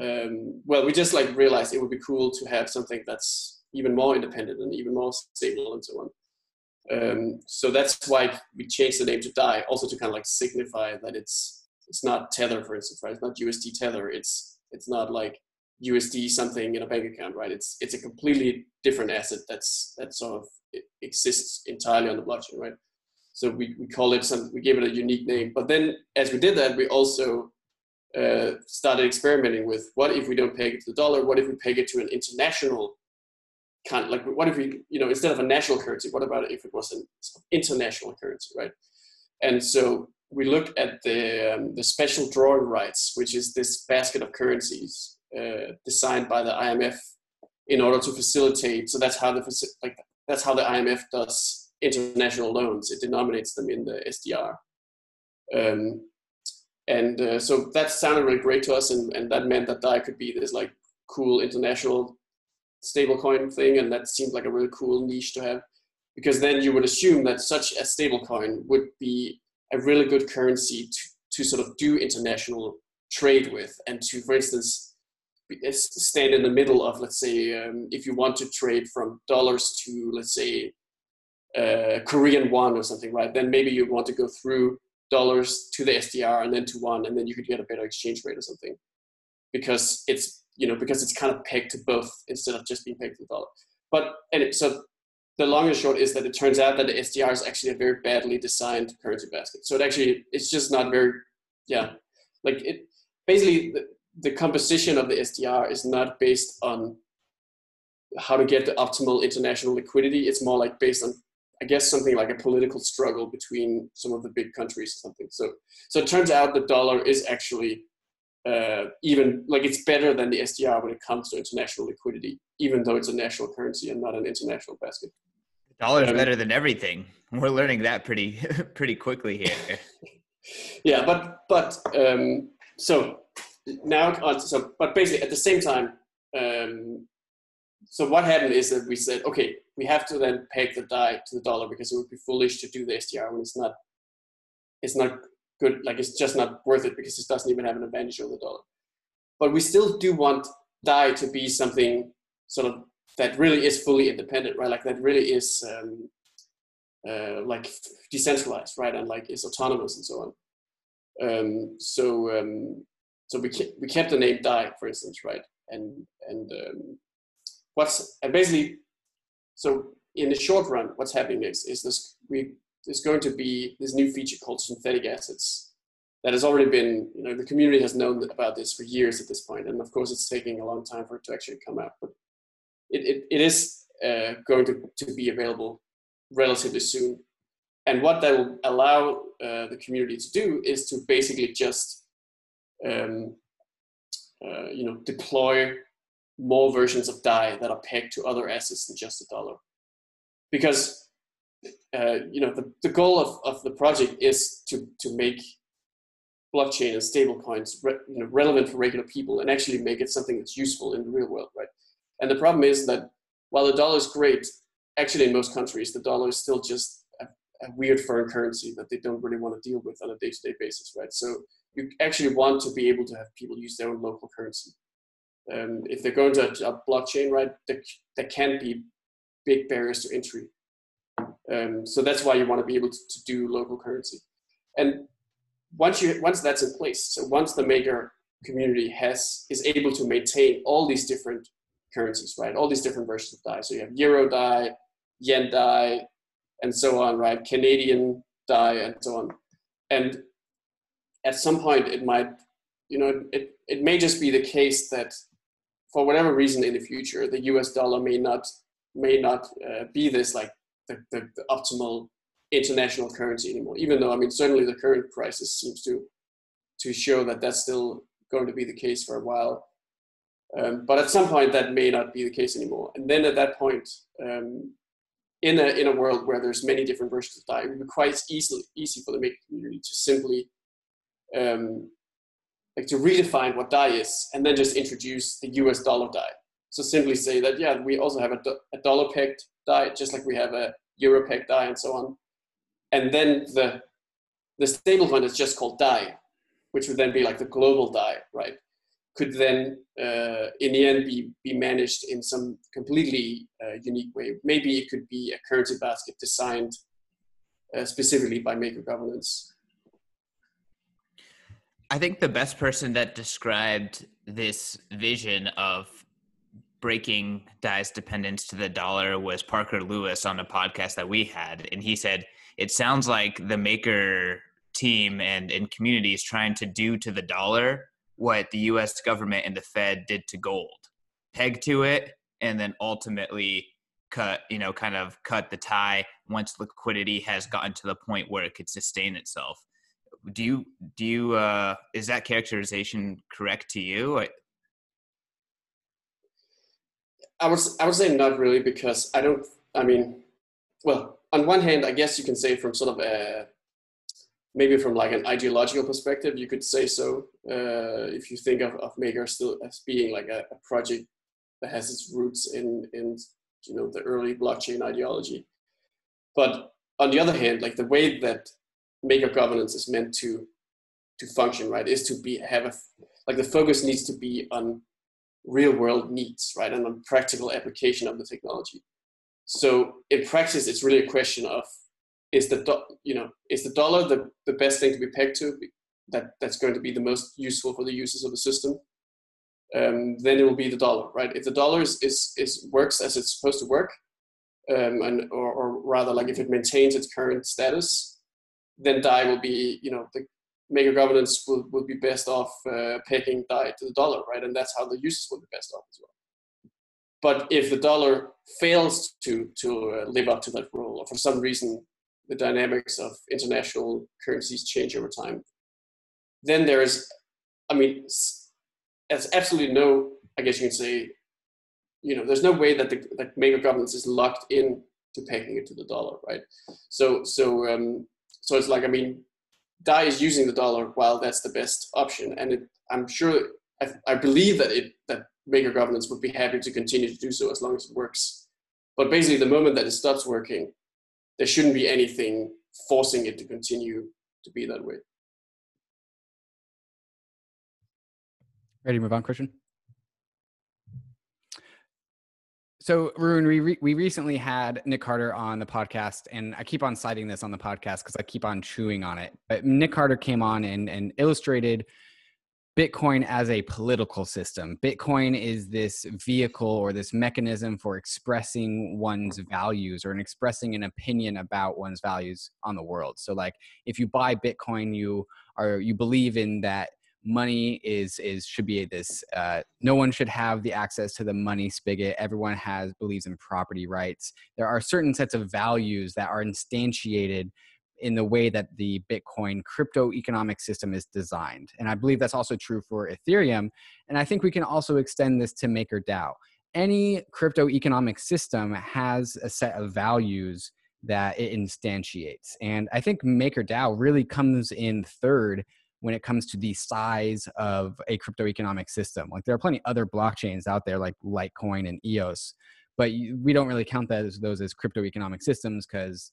um, well, we just like realized it would be cool to have something that's even more independent and even more stable and so on. Um, so that's why we changed the name to DAI, also to kind of like signify that it's it's not Tether, for instance, right? It's not USD Tether. It's it's not like USD something in a bank account, right? It's it's a completely different asset that's that sort of exists entirely on the blockchain, right? So we, we call it some we gave it a unique name. But then as we did that, we also uh, started experimenting with what if we don't peg it to the dollar? What if we peg it to an international kind like what if we you know instead of a national currency what about if it was an international currency right and so we looked at the um, the special drawing rights which is this basket of currencies uh, designed by the IMF in order to facilitate so that's how the like that's how the IMF does international loans it denominates them in the SDR um, and uh, so that sounded really great to us and, and that meant that DAI could be this like cool international stablecoin thing, and that seemed like a really cool niche to have. Because then you would assume that such a stablecoin would be a really good currency to, to sort of do international trade with, and to, for instance, stand in the middle of, let's say, um, if you want to trade from dollars to, let's say, uh, Korean won or something, right? Then maybe you want to go through dollars to the SDR and then to won, and then you could get a better exchange rate or something, because it's you know, because it's kind of pegged to both instead of just being pegged to the dollar. But and it, so the long and short is that it turns out that the SDR is actually a very badly designed currency basket. So it actually it's just not very yeah like it basically the, the composition of the SDR is not based on how to get the optimal international liquidity. It's more like based on, I guess, something like a political struggle between some of the big countries or something. So, so it turns out the dollar is actually uh, even like it's better than the SDR when it comes to international liquidity, even though it's a national currency and not an international basket. The dollar's um, better than everything. We're learning that pretty pretty quickly here. yeah, but but um, so now uh, so but basically at the same time um, so what happened is that we said, okay, we have to then peg the DAI to the dollar because it would be foolish to do the SDR when it's not, it's not good. Like it's just not worth it because it doesn't even have an advantage over the dollar. But we still do want DAI to be something sort of that really is fully independent, right? Like that really is um, uh, like decentralized, right? And like is autonomous and so on. Um, so um, so we kept, we kept the name DAI, for instance, right? And and um, what's and basically so in the short run what's happening is is this we there's going to be this new feature called synthetic assets that has already been you know the community has known about this for years at this point and of course it's taking a long time for it to actually come out but it, it, it is uh, going to, to be available relatively soon and what that will allow uh, the community to do is to basically just um, uh, you know deploy more versions of DAI that are pegged to other assets than just a dollar. Because uh, you know the, the goal of, of the project is to, to make blockchain and stablecoins re, you know, relevant for regular people and actually make it something that's useful in the real world, right? And the problem is that while the dollar is great, actually in most countries the dollar is still just a, a weird foreign currency that they don't really want to deal with on a day-to-day basis, right? So you actually want to be able to have people use their own local currency um, if they're going to a, blockchain, right, there, there can be big barriers to entry. Um, so that's why you want to be able to, to, do local currency. And once you once that's in place, so once the maker community has is able to maintain all these different currencies, right, all these different versions of DAI. So you have Euro DAI, Yen DAI, and so on, right, Canadian DAI, and so on. And at some point, it might, you know, it, it may just be the case that for whatever reason in the future, the US dollar may not may not uh, be this like the, the, the, optimal international currency anymore. Even though I mean certainly the current crisis seems to to show that that's still going to be the case for a while. Um, but at some point that may not be the case anymore. And then at that point, um, in a in a world where there's many different versions of DAI, it would be quite easily easy for the maker community to simply um, like to redefine what DAI is and then just introduce the US dollar DAI. So simply say that, yeah, we also have a, do- a dollar pegged DAI, just like we have a euro pegged DAI and so on. And then the, the stablecoin is just called DAI, which would then be like the global DAI, right? Could then, uh, in the end, be, be managed in some completely uh, unique way. Maybe it could be a currency basket designed uh, specifically by maker governance I think the best person that described this vision of breaking DAI's dependence to the dollar was Parker Lewis on a podcast that we had. And he said, it sounds like the maker team and, and community is trying to do to the dollar what the US government and the Fed did to gold. Peg to it and then ultimately cut, you know, kind of cut the tie once liquidity has gotten to the point where it could sustain itself do you do you uh is that characterization correct to you I, would I would say not really because I don't I mean well on one hand I guess you can say from sort of a maybe from like an ideological perspective you could say so uh, if you think of, of Maker still as being like a, a project that has its roots in in you know the early blockchain ideology. But on the other hand like the way that maker governance is meant to to function right is to be have a like the focus needs to be on real world needs right and on practical application of the technology. So in practice it's really a question of is the do- you know is the dollar the, the best thing to be pegged to? That that's going to be the most useful for the users of the system. Um, then it will be the dollar right? If the dollar is is, is works as it's supposed to work um, and or, or rather like if it maintains its current status then DAI will be, you know, the maker governance will, will be best off uh, pegging DAI to the dollar, right? And that's how the users will be best off as well. but if the dollar fails to to uh, live up to that role, or for some reason the dynamics of international currencies change over time, then there is, I mean, there's absolutely no, I guess you can say, you know, there's no way that the that maker governance is locked in to pegging it to the dollar, right? So so um, so it's like I mean, Dai is using the dollar while that's the best option, and it, I'm sure I, I believe that it that maker governance would be happy to continue to do so as long as it works. But basically, the moment that it stops working, there shouldn't be anything forcing it to continue to be that way. Ready to move on, Christian? So, Rune, we re- we recently had Nick Carter on the podcast, and I keep on citing this on the podcast because I keep on chewing on it. But Nick Carter came on and and illustrated Bitcoin as a political system. Bitcoin is this vehicle or this mechanism for expressing one's values or an expressing an opinion about one's values on the world. So, like, if you buy Bitcoin, you are you believe in that money is is should be this uh, no one should have the access to the money spigot. Everyone has believes in property rights. There are certain sets of values that are instantiated in the way that the bitcoin crypto economic system is designed. And i believe that's also true for ethereum. And i think we can also extend this to makerdao. Any crypto economic system has a set of values that it instantiates. And i think makerdao really comes in third when it comes to the size of a crypto economic system. Like there are plenty other blockchains out there like Litecoin and EOS, but we don't really count that as, those as crypto economic systems because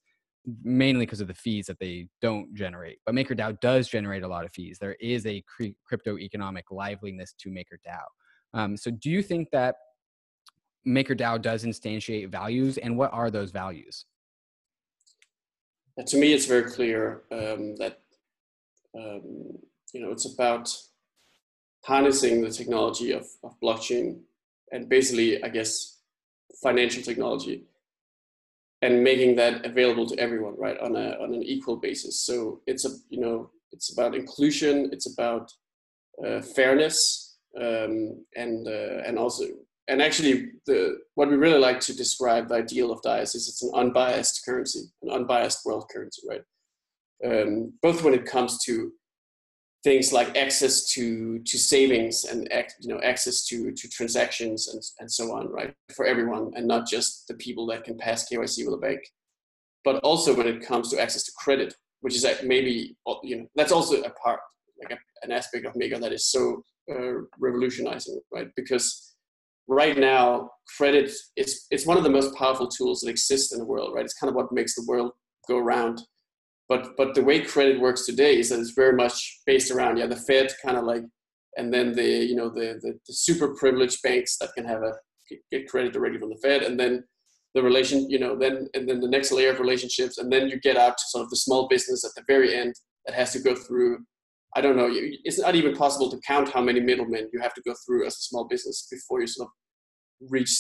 mainly because of the fees that they don't generate. But MakerDAO does generate a lot of fees. There is a crypto economic liveliness to MakerDAO. Um, so do you think that MakerDAO does instantiate values, and what are those values? to me, it's very clear um, that um, you know, it's about harnessing the technology of, of blockchain and basically, I guess, financial technology and making that available to everyone, right, on a on an equal basis. So it's a you know it's about inclusion, it's about uh, fairness, um, and uh, and also and actually the what we really like to describe the ideal of DIAS is it's an unbiased currency, an unbiased world currency, right? Um, both when it comes to things like access to to savings and you know access to to transactions and, and so on right for everyone and not just the people that can pass KYC with a bank. But also when it comes to access to credit which is that maybe you know that's also a part like a, an aspect of Maker that is so uh, revolutionizing right? Because right now credit is it's one of the most powerful tools that exist in the world right? It's kind of what makes the world go around but but the way credit works today is that it's very much based around yeah the Fed kind of like and then the you know the, the, the super privileged banks that can have a get credit directly from the Fed and then the relation you know then and then the next layer of relationships and then you get out to sort of the small business at the very end that has to go through I don't know it's not even possible to count how many middlemen you have to go through as a small business before you sort of reach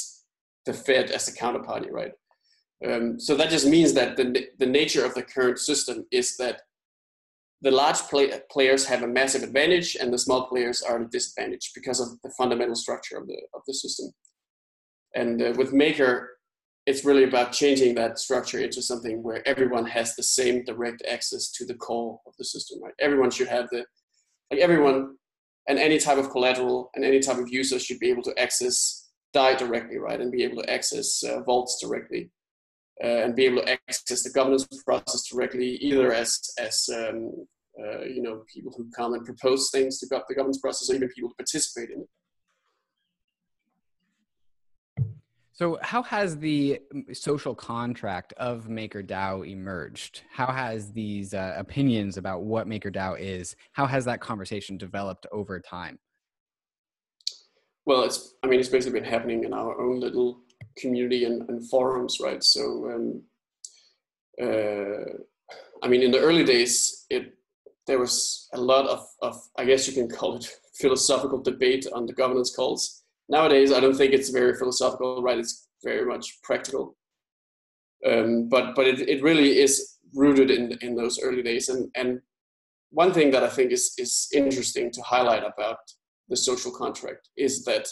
the Fed as a counterparty right um, so that just means that the, the nature of the current system is that the large play, players have a massive advantage and the small players are at a disadvantage because of the fundamental structure of the, of the system. And uh, with Maker, it's really about changing that structure into something where everyone has the same direct access to the core of the system, right? Everyone should have the, like everyone and any type of collateral and any type of user should be able to access DAI directly, right? And be able to access uh, vaults directly and be able to access the governance process directly, either as as um, uh, you know people who come and propose things to the governance process, or even people who participate in it. So, how has the social contract of MakerDAO emerged? How has these uh, opinions about what MakerDAO is? How has that conversation developed over time? Well, it's I mean it's basically been happening in our own little community and, and forums, right? So, um, uh, I mean, in the early days, it there was a lot of, of, I guess you can call it philosophical debate on the governance calls. Nowadays, I don't think it's very philosophical, right? It's very much practical. Um, but but it, it really is rooted in in those early days. And and one thing that I think is is interesting to highlight about the social contract is that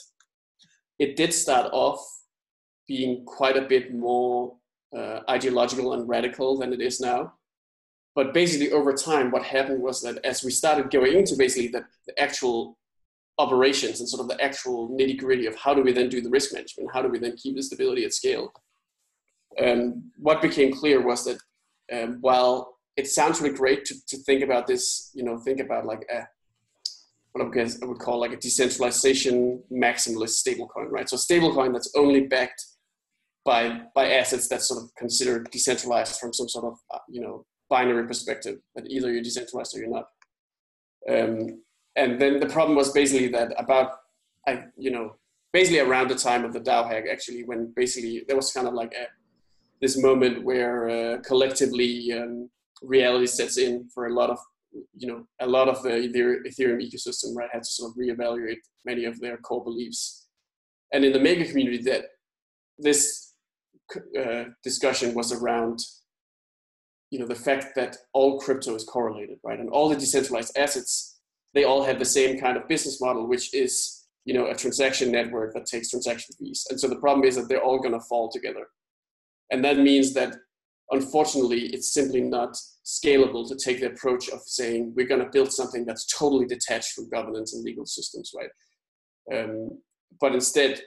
it did start off being quite a bit more uh, ideological and radical than it is now. But basically, over time, what happened was that as we started going into basically the, the actual operations and sort of the actual nitty gritty of how do we then do the risk management, how do we then keep the stability at scale, um, what became clear was that um, while it sounds really great to, to think about this, you know, think about like a, what I, guess I would call like a decentralization maximalist stablecoin, right? So a stablecoin that's only backed by by assets that's sort of considered decentralized from some sort of uh, you know binary perspective that either you're decentralized or you're not. Um, and then the problem was basically that about I you know basically around the time of the DAO hack actually when basically there was kind of like a, this moment where uh, collectively um, reality sets in for a lot of you know a lot of the Ethereum ecosystem right had to sort of reevaluate many of their core beliefs, and in the maker community that this uh, discussion was around you know the fact that all crypto is correlated right? And all the decentralized assets they all have the same kind of business model which is you know a transaction network that takes transaction fees. And so the problem is that they're all going to fall together. And that means that unfortunately it's simply not scalable to take the approach of saying we're going to build something that's totally detached from governance and legal systems right? Um, but instead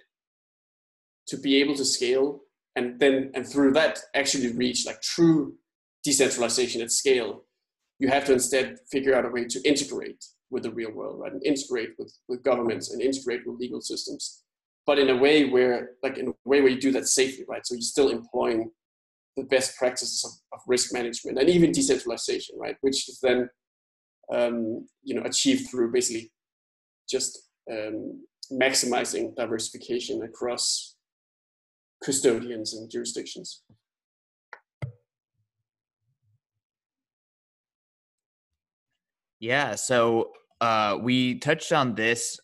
to be able to scale and then and through that actually reach like true decentralization at scale you have to instead figure out a way to integrate with the real world right? And integrate with, with governments and integrate with legal systems but in a way where like in a way where you do that safely right? So you're still employing the best practices of, of risk management and even decentralization right? Which is then um, you know achieved through basically just um, maximizing diversification across custodians and jurisdictions. Yeah, so uh, we touched on this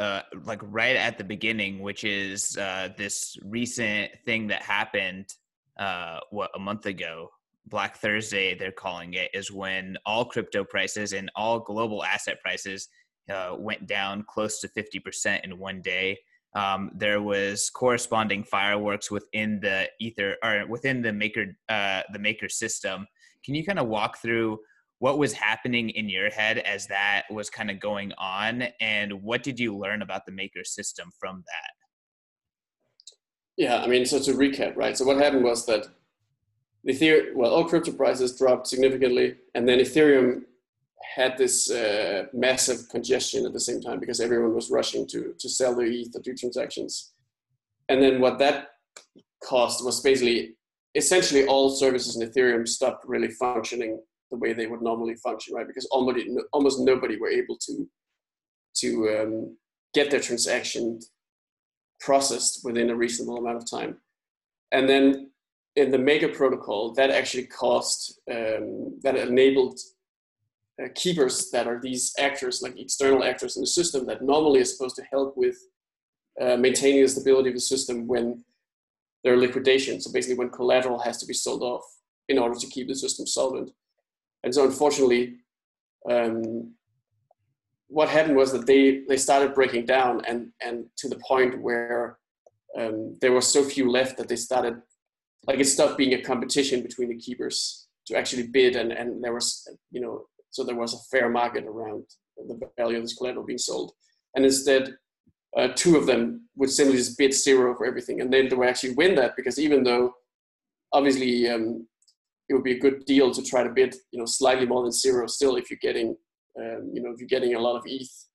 uh, like right at the beginning, which is uh, this recent thing that happened uh, what a month ago. Black Thursday, they're calling it, is when all crypto prices and all global asset prices uh, went down close to 50% in one day um, there was corresponding fireworks within the ether or within the maker uh, the maker system. Can you kind of walk through what was happening in your head as that was kind of going on? And what did you learn about the maker system from that? Yeah i mean so to recap right so what happened was that the ethereum well all crypto prices dropped significantly and then ethereum had this uh, massive congestion at the same time because everyone was rushing to to sell their ETH or do transactions. And then what that caused was basically essentially all services in Ethereum stopped really functioning the way they would normally function, right? Because almost almost nobody were able to to um, get their transaction processed within a reasonable amount of time. And then in the Maker protocol, that actually caused um, that enabled uh, keepers that are these actors, like external actors in the system that normally are supposed to help with uh, maintaining the stability of the system when there are liquidations. So basically when collateral has to be sold off in order to keep the system solvent. And so unfortunately, um, what happened was that they, they started breaking down and, and to the point where um, there were so few left that they started, like it stopped being a competition between the keepers to actually bid and, and there was, you know, so there was a fair market around the value of this collateral being sold. And instead, uh, two of them would simply just bid zero for everything. And then they would actually win that because even though obviously um, it would be a good deal to try to bid, you know, slightly more than zero still if you're getting, um, you know, if you're getting a lot of ETH,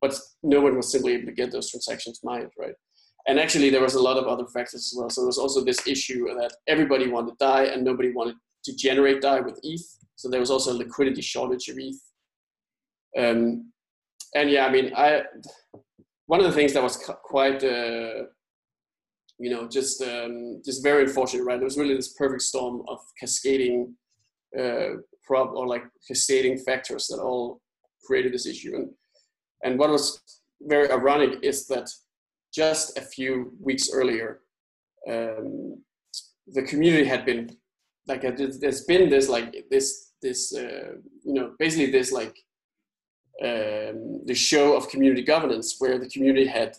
but no one was simply able to get those transactions mined, right? And actually there was a lot of other factors as well. So there was also this issue that everybody wanted DAI and nobody wanted to generate DAI with ETH. So there was also a liquidity shortage of ETH. Um, and yeah, I mean, I one of the things that was quite, uh, you know, just um, just very unfortunate, right? There was really this perfect storm of cascading uh, prob or like cascading factors that all created this issue. And and what was very ironic is that just a few weeks earlier, um, the community had been like there's been this like this this uh, you know basically this like um, the show of community governance where the community had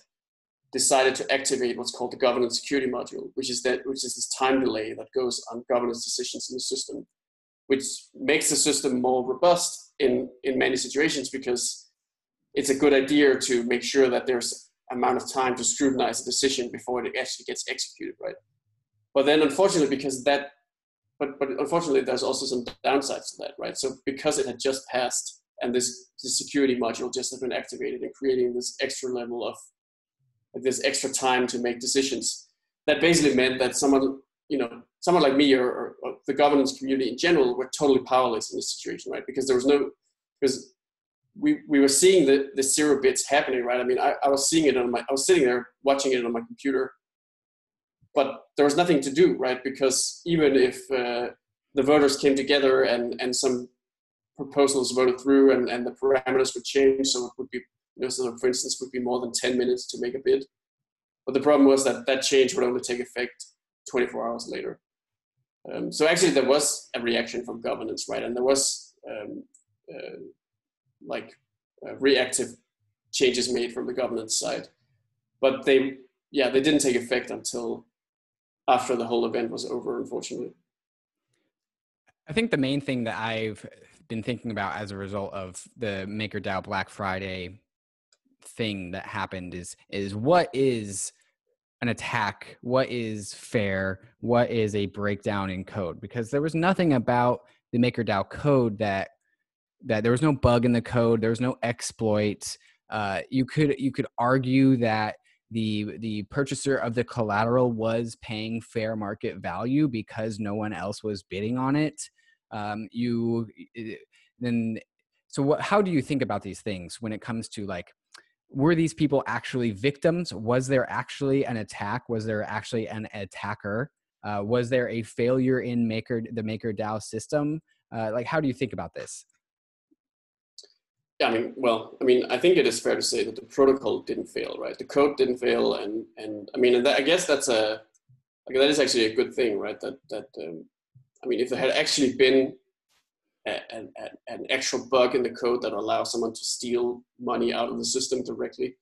decided to activate what's called the governance security module, which is that which is this time delay that goes on governance decisions in the system, which makes the system more robust in in many situations because it's a good idea to make sure that there's amount of time to scrutinize a decision before it actually gets executed, right? But then, unfortunately, because that, but but unfortunately, there's also some downsides to that, right? So because it had just passed and this, this security module just has been activated and creating this extra level of like this extra time to make decisions. That basically meant that someone, you know, someone like me or, or, or the governance community in general were totally powerless in this situation, right? Because there was no, because we, we were seeing the, the zero bits happening, right? I mean, I, I was seeing it on my, I was sitting there watching it on my computer, but there was nothing to do, right? Because even if uh, the voters came together and, and some proposals voted through and, and the parameters would change, so it would be you know, so for instance, would be more than 10 minutes to make a bid. But the problem was that that change would only take effect 24 hours later. Um, so actually, there was a reaction from governance, right? And there was um, uh, like uh, reactive changes made from the governance side, but they, yeah, they didn't take effect until after the whole event was over, unfortunately. I think the main thing that I've been thinking about as a result of the MakerDAO Black Friday thing that happened is is what is an attack? What is fair? What is a breakdown in code? Because there was nothing about the makerdao code that that there was no bug in the code. There was no exploit. Uh, you could you could argue that the the purchaser of the collateral was paying fair market value because no one else was bidding on it um, you then so what how do you think about these things when it comes to like were these people actually victims? Was there actually an attack? Was there actually an attacker? Uh, was there a failure in Maker the Maker DAO system? Uh, like, how do you think about this? Yeah, I mean, well, I mean, I think it is fair to say that the protocol didn't fail, right? The code didn't fail, and and I mean, and that, I guess that's a like, that is actually a good thing, right? That that um, I mean, if there had actually been an, an extra bug in the code that allows someone to steal money out of the system directly,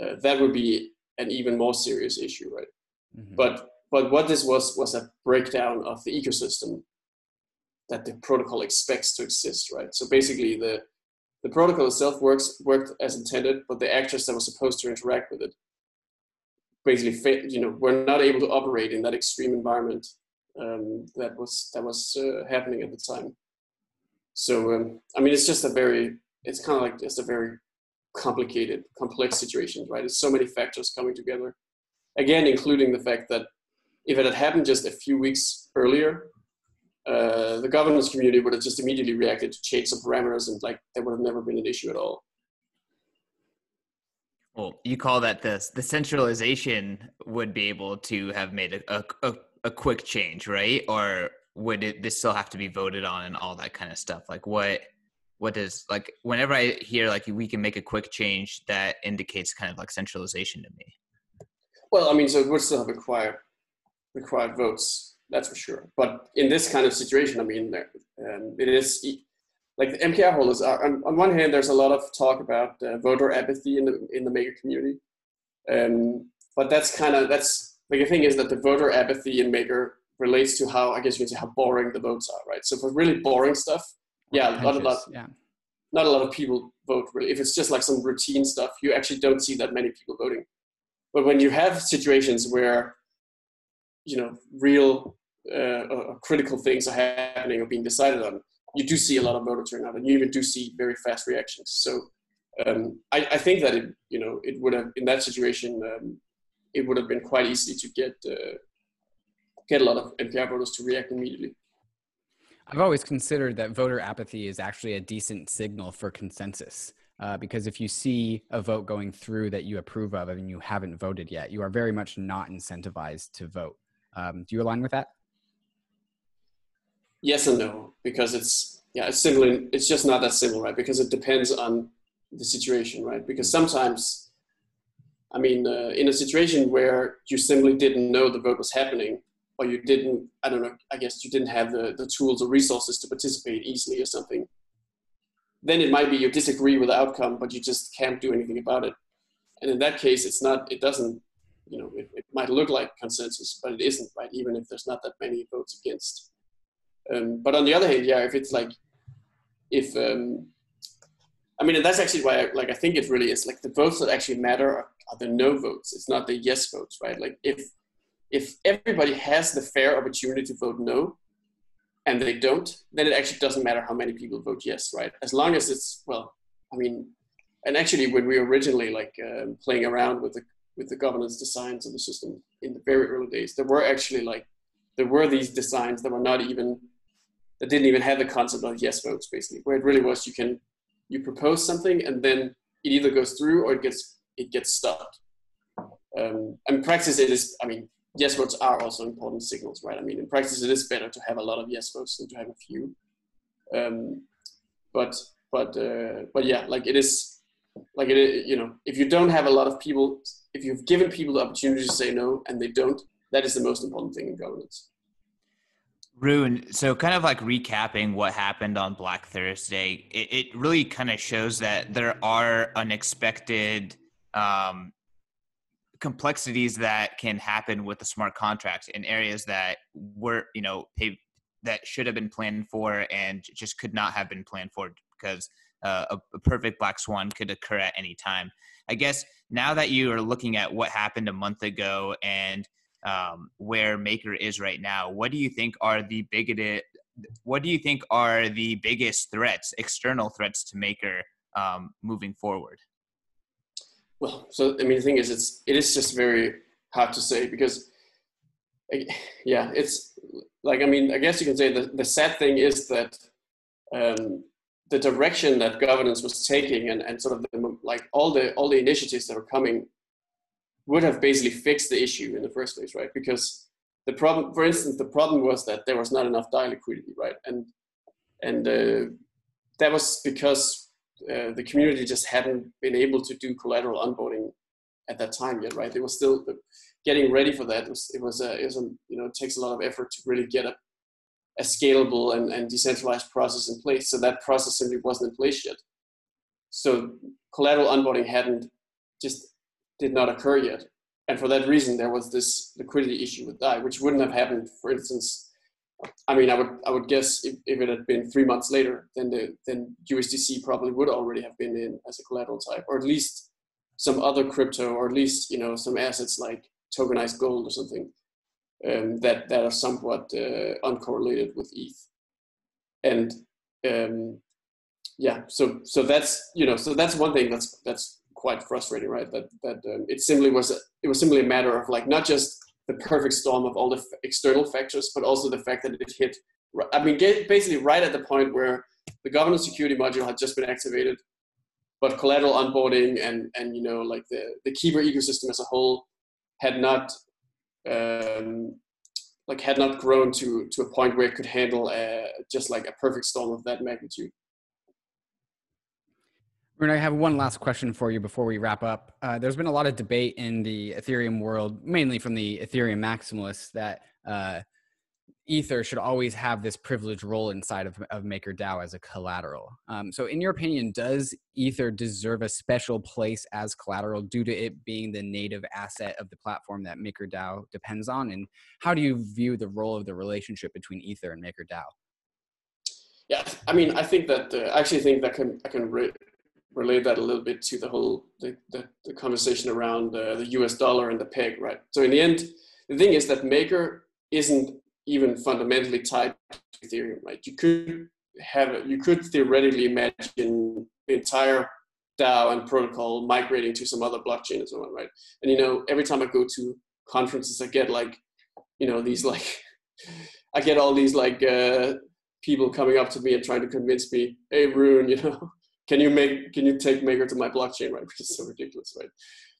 uh, that would be an even more serious issue, right? Mm-hmm. But but what this was was a breakdown of the ecosystem that the protocol expects to exist, right? So basically, the the protocol itself works worked as intended, but the actors that were supposed to interact with it basically, you know, were not able to operate in that extreme environment um, that was that was uh, happening at the time. So um, I mean, it's just a very, it's kind of like just a very complicated, complex situation, right? It's so many factors coming together. Again, including the fact that if it had happened just a few weeks earlier, uh, the governance community would have just immediately reacted to change some parameters, and like there would have never been an issue at all. Well, you call that the the centralization would be able to have made a, a, a quick change, right? Or would it this still have to be voted on and all that kind of stuff like what what does like whenever i hear like we can make a quick change that indicates kind of like centralization to me well i mean so it would still have required required votes that's for sure but in this kind of situation i mean um, it is like the mkr holders are on, on, one hand there's a lot of talk about uh, voter apathy in the in the maker community um, but that's kind of that's like the thing is that the voter apathy in maker relates to how I guess you can say how boring the votes are, right? So for really boring stuff, yeah, not a lot, yeah. not a lot of people vote really. If it's just like some routine stuff, you actually don't see that many people voting. But when you have situations where you know real uh, uh, critical things are happening or being decided on, you do see a lot of voter turnout, and you even do see very fast reactions. So um, I, I, think that it, you know it would have in that situation um, it would have been quite easy to get uh, get a lot of MKR voters to react immediately. I've always considered that voter apathy is actually a decent signal for consensus. Uh, because if you see a vote going through that you approve of and you haven't voted yet, you are very much not incentivized to vote. Um, do you align with that? Yes and no, because it's yeah, it's simply it's just not that simple, right? Because it depends on the situation, right? Because sometimes, I mean, uh, in a situation where you simply didn't know the vote was happening, or you didn't i don't know i guess you didn't have the, the tools or resources to participate easily or something then it might be you disagree with the outcome but you just can't do anything about it And in that case, it's not. It doesn't. You know, it, it might look like consensus, but it isn't, right? Even if there's not that many votes against. Um, but on the other hand, yeah, if it's like, if um, I mean, and that's actually why, I, like, I think it really is like the votes that actually matter are, are the no votes. It's not the yes votes, right? Like, if if everybody has the fair opportunity to vote no, and they don't, then it actually doesn't matter how many people vote yes, right? As long as it's well, I mean, and actually, when we originally like um, playing around with the with the governance designs of the system in the very early days, there were actually like there were these designs that were not even that didn't even have the concept of yes votes, basically, where it really was you can you propose something and then it either goes through or it gets it gets stopped. Um, in practice, it is. I mean, yes votes are also important signals, right? I mean, in practice, it is better to have a lot of yes votes than to have a few. Um, but but uh, but yeah, like it is like it you know if you don't have a lot of people, if you've given people the opportunity to say no and they don't, that is the most important thing in governance. Rune, so kind of like recapping what happened on Black Thursday, it, it really kind of shows that there are unexpected um, complexities that can happen with the smart contracts in areas that were, you know, that should have been planned for and just could not have been planned for because uh, a, a perfect black swan could occur at any time. I guess now that you are looking at what happened a month ago and um, where Maker is right now. What do you think are the bigoted? What do you think are the biggest threats, external threats to Maker um, moving forward? Well, so I mean, the thing is, it's it is just very hard to say because, yeah, it's like I mean, I guess you can say the the sad thing is that um, the direction that governance was taking and, and sort of the, like all the all the initiatives that were coming would have basically fixed the issue in the first place, right? Because the problem, for instance, the problem was that there was not enough DAI liquidity, right? And and uh, that was because uh, the community just hadn't been able to do collateral onboarding at that time yet, right? They were still getting ready for that. It was, it was, a, it was a, you know, it takes a lot of effort to really get a, a scalable and, and decentralized process in place. So that process simply wasn't in place yet. So collateral onboarding hadn't just did not occur yet. And for that reason, there was this liquidity issue with DAI, which wouldn't have happened, for instance. I mean, I would I would guess if, if it had been three months later, then the then USDC probably would already have been in as a collateral type, or at least some other crypto, or at least you know some assets like tokenized gold or something um, that that are somewhat uh, uncorrelated with ETH. And um, yeah, so so that's you know so that's one thing that's that's quite frustrating, right? That that um, it simply was it was simply a matter of like not just the perfect storm of all the external factors, but also the fact that it hit. I mean, basically right at the point where the governance security module had just been activated, but collateral onboarding and and you know like the the Keeper ecosystem as a whole had not um, like had not grown to to a point where it could handle a, just like a perfect storm of that magnitude. Rune, I have one last question for you before we wrap up. Uh, there's been a lot of debate in the Ethereum world, mainly from the Ethereum maximalists, that uh, Ether should always have this privileged role inside of, of MakerDAO as a collateral. Um, so, in your opinion, does Ether deserve a special place as collateral due to it being the native asset of the platform that MakerDAO depends on? And how do you view the role of the relationship between Ether and MakerDAO? Yeah, I mean, I think that uh, I actually think that can I can re- relate that a little bit to the whole the, the, the conversation around uh, the US dollar and the peg, right? So in the end, the thing is that Maker isn't even fundamentally tied to Ethereum, right? You could have you could theoretically imagine the entire DAO and protocol migrating to some other blockchain as well, right? And you know, every time I go to conferences, I get like, you know, these like, I get all these like uh, people coming up to me and trying to convince me, hey, Rune, you know, can you make can you take maker to my blockchain right? Which is so ridiculous right?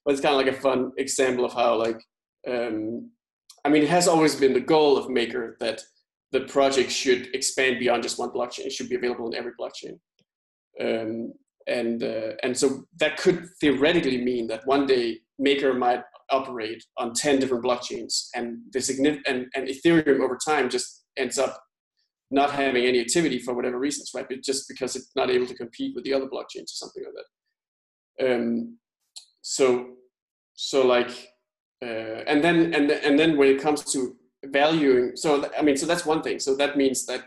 But it's kind of like a fun example of how like um, i mean it has always been the goal of maker that the project should expand beyond just one blockchain. It should be available on every blockchain. Um, and uh, and so that could theoretically mean that one day maker might operate on 10 different blockchains and the significant and, and ethereum over time just ends up not having any activity for whatever reasons, right? But just because it's not able to compete with the other blockchains or something like that. Um, so so like uh, and then and and then when it comes to valuing so i mean so that's one thing so that means that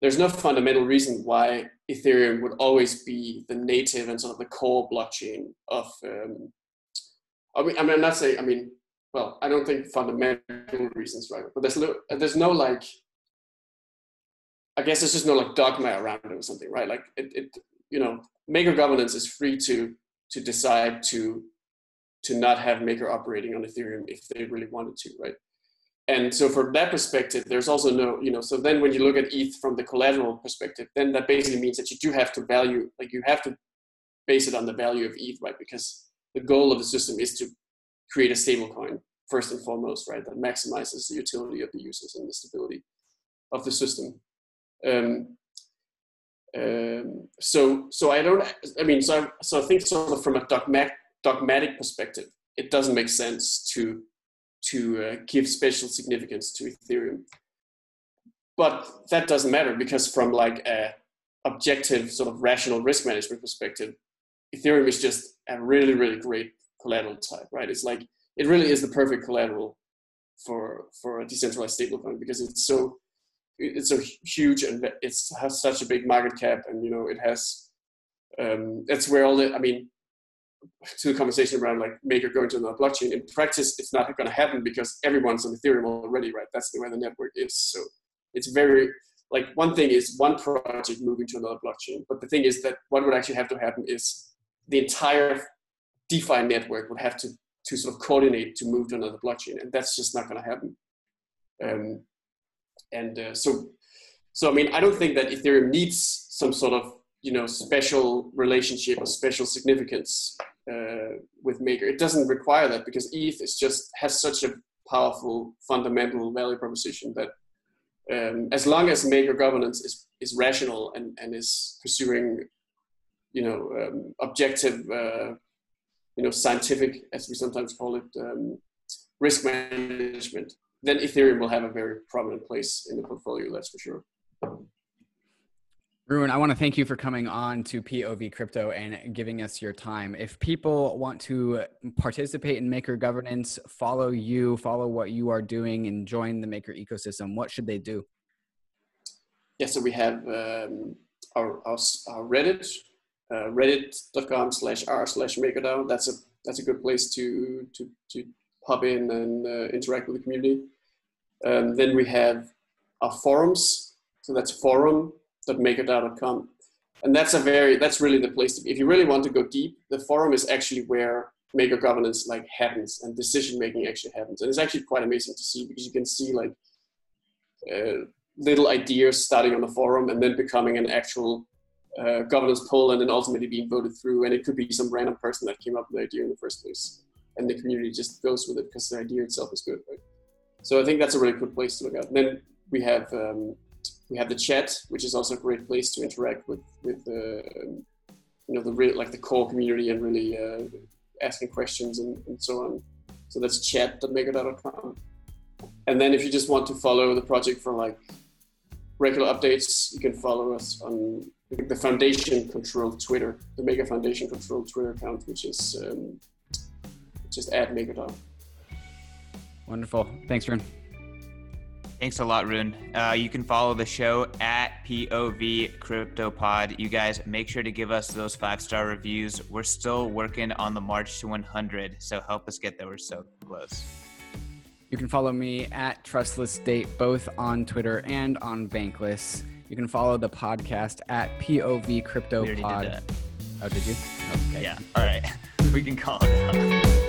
there's no fundamental reason why ethereum would always be the native and sort of the core blockchain of um, I mean, I mean i'm not saying i mean well i don't think fundamental reasons right but there's no there's no like i guess there's just no like dogma around it or something right? Like it, it you know maker governance is free to to decide to to not have maker operating on ethereum if they really wanted to right? And so from that perspective there's also no you know so then when you look at eth from the collateral perspective then that basically means that you do have to value like you have to base it on the value of eth right? Because the goal of the system is to create a stable coin first and foremost right? That maximizes the utility of the users and the stability of the system um, um, so so I don't I mean so I, so I think sort of from a dogmatic dogmatic perspective it doesn't make sense to to uh, give special significance to Ethereum. But that doesn't matter because from like a objective sort of rational risk management perspective Ethereum is just a really really great collateral type right? It's like it really is the perfect collateral for for a decentralized stablecoin because it's so it's a huge and it has such a big market cap and you know it has um, that's where all the i mean to the conversation around like maker going to another blockchain in practice it's not going to happen because everyone's on ethereum already right? That's the way the network is. So it's very like one thing is one project moving to another blockchain but the thing is that what would actually have to happen is the entire defi network would have to to sort of coordinate to move to another blockchain and that's just not going to happen. Um, and uh, so so i mean i don't think that ethereum needs some sort of you know special relationship or special significance uh, with maker. It doesn't require that because eth is just has such a powerful fundamental value proposition that um, as long as maker governance is is rational and and is pursuing you know um, objective uh, you know scientific as we sometimes call it um, risk management then Ethereum will have a very prominent place in the portfolio. That's for sure. Rune, I want to thank you for coming on to POV Crypto and giving us your time. If people want to participate in Maker governance, follow you, follow what you are doing, and join the Maker ecosystem, what should they do? Yeah, so we have um, our, our, our, Reddit, uh, reddit.com slash r slash MakerDAO. That's a that's a good place to to to pop in and uh, interact with the community. Um, then we have our forums. So that's forum.makerdao.com. And that's a very, that's really the place to be. If you really want to go deep, the forum is actually where maker governance like happens and decision making actually happens. And it's actually quite amazing to see because you can see like uh, little ideas starting on the forum and then becoming an actual uh, governance poll and then ultimately being voted through. And it could be some random person that came up with the idea in the first place and the community just goes with it because the idea itself is good, right? So I think that's a really good place to look at. And then we have um, we have the chat, which is also a great place to interact with with the um, you know the real like the core community and really uh, asking questions and, and so on. So that's chat.mega.com. And then if you just want to follow the project for like regular updates, you can follow us on the foundation controlled Twitter, the Maker Foundation controlled Twitter account, which is um, just add MakerDAO. Wonderful. Thanks, Rune. Thanks a lot, Rune. Uh, you can follow the show at POV CryptoPod. You guys make sure to give us those five star reviews. We're still working on the march to 100, so help us get there. We're so close. You can follow me at Trustless State, both on Twitter and on Bankless. You can follow the podcast at POV CryptoPod. Did oh, did you? Okay. Yeah. All right. we can call it out.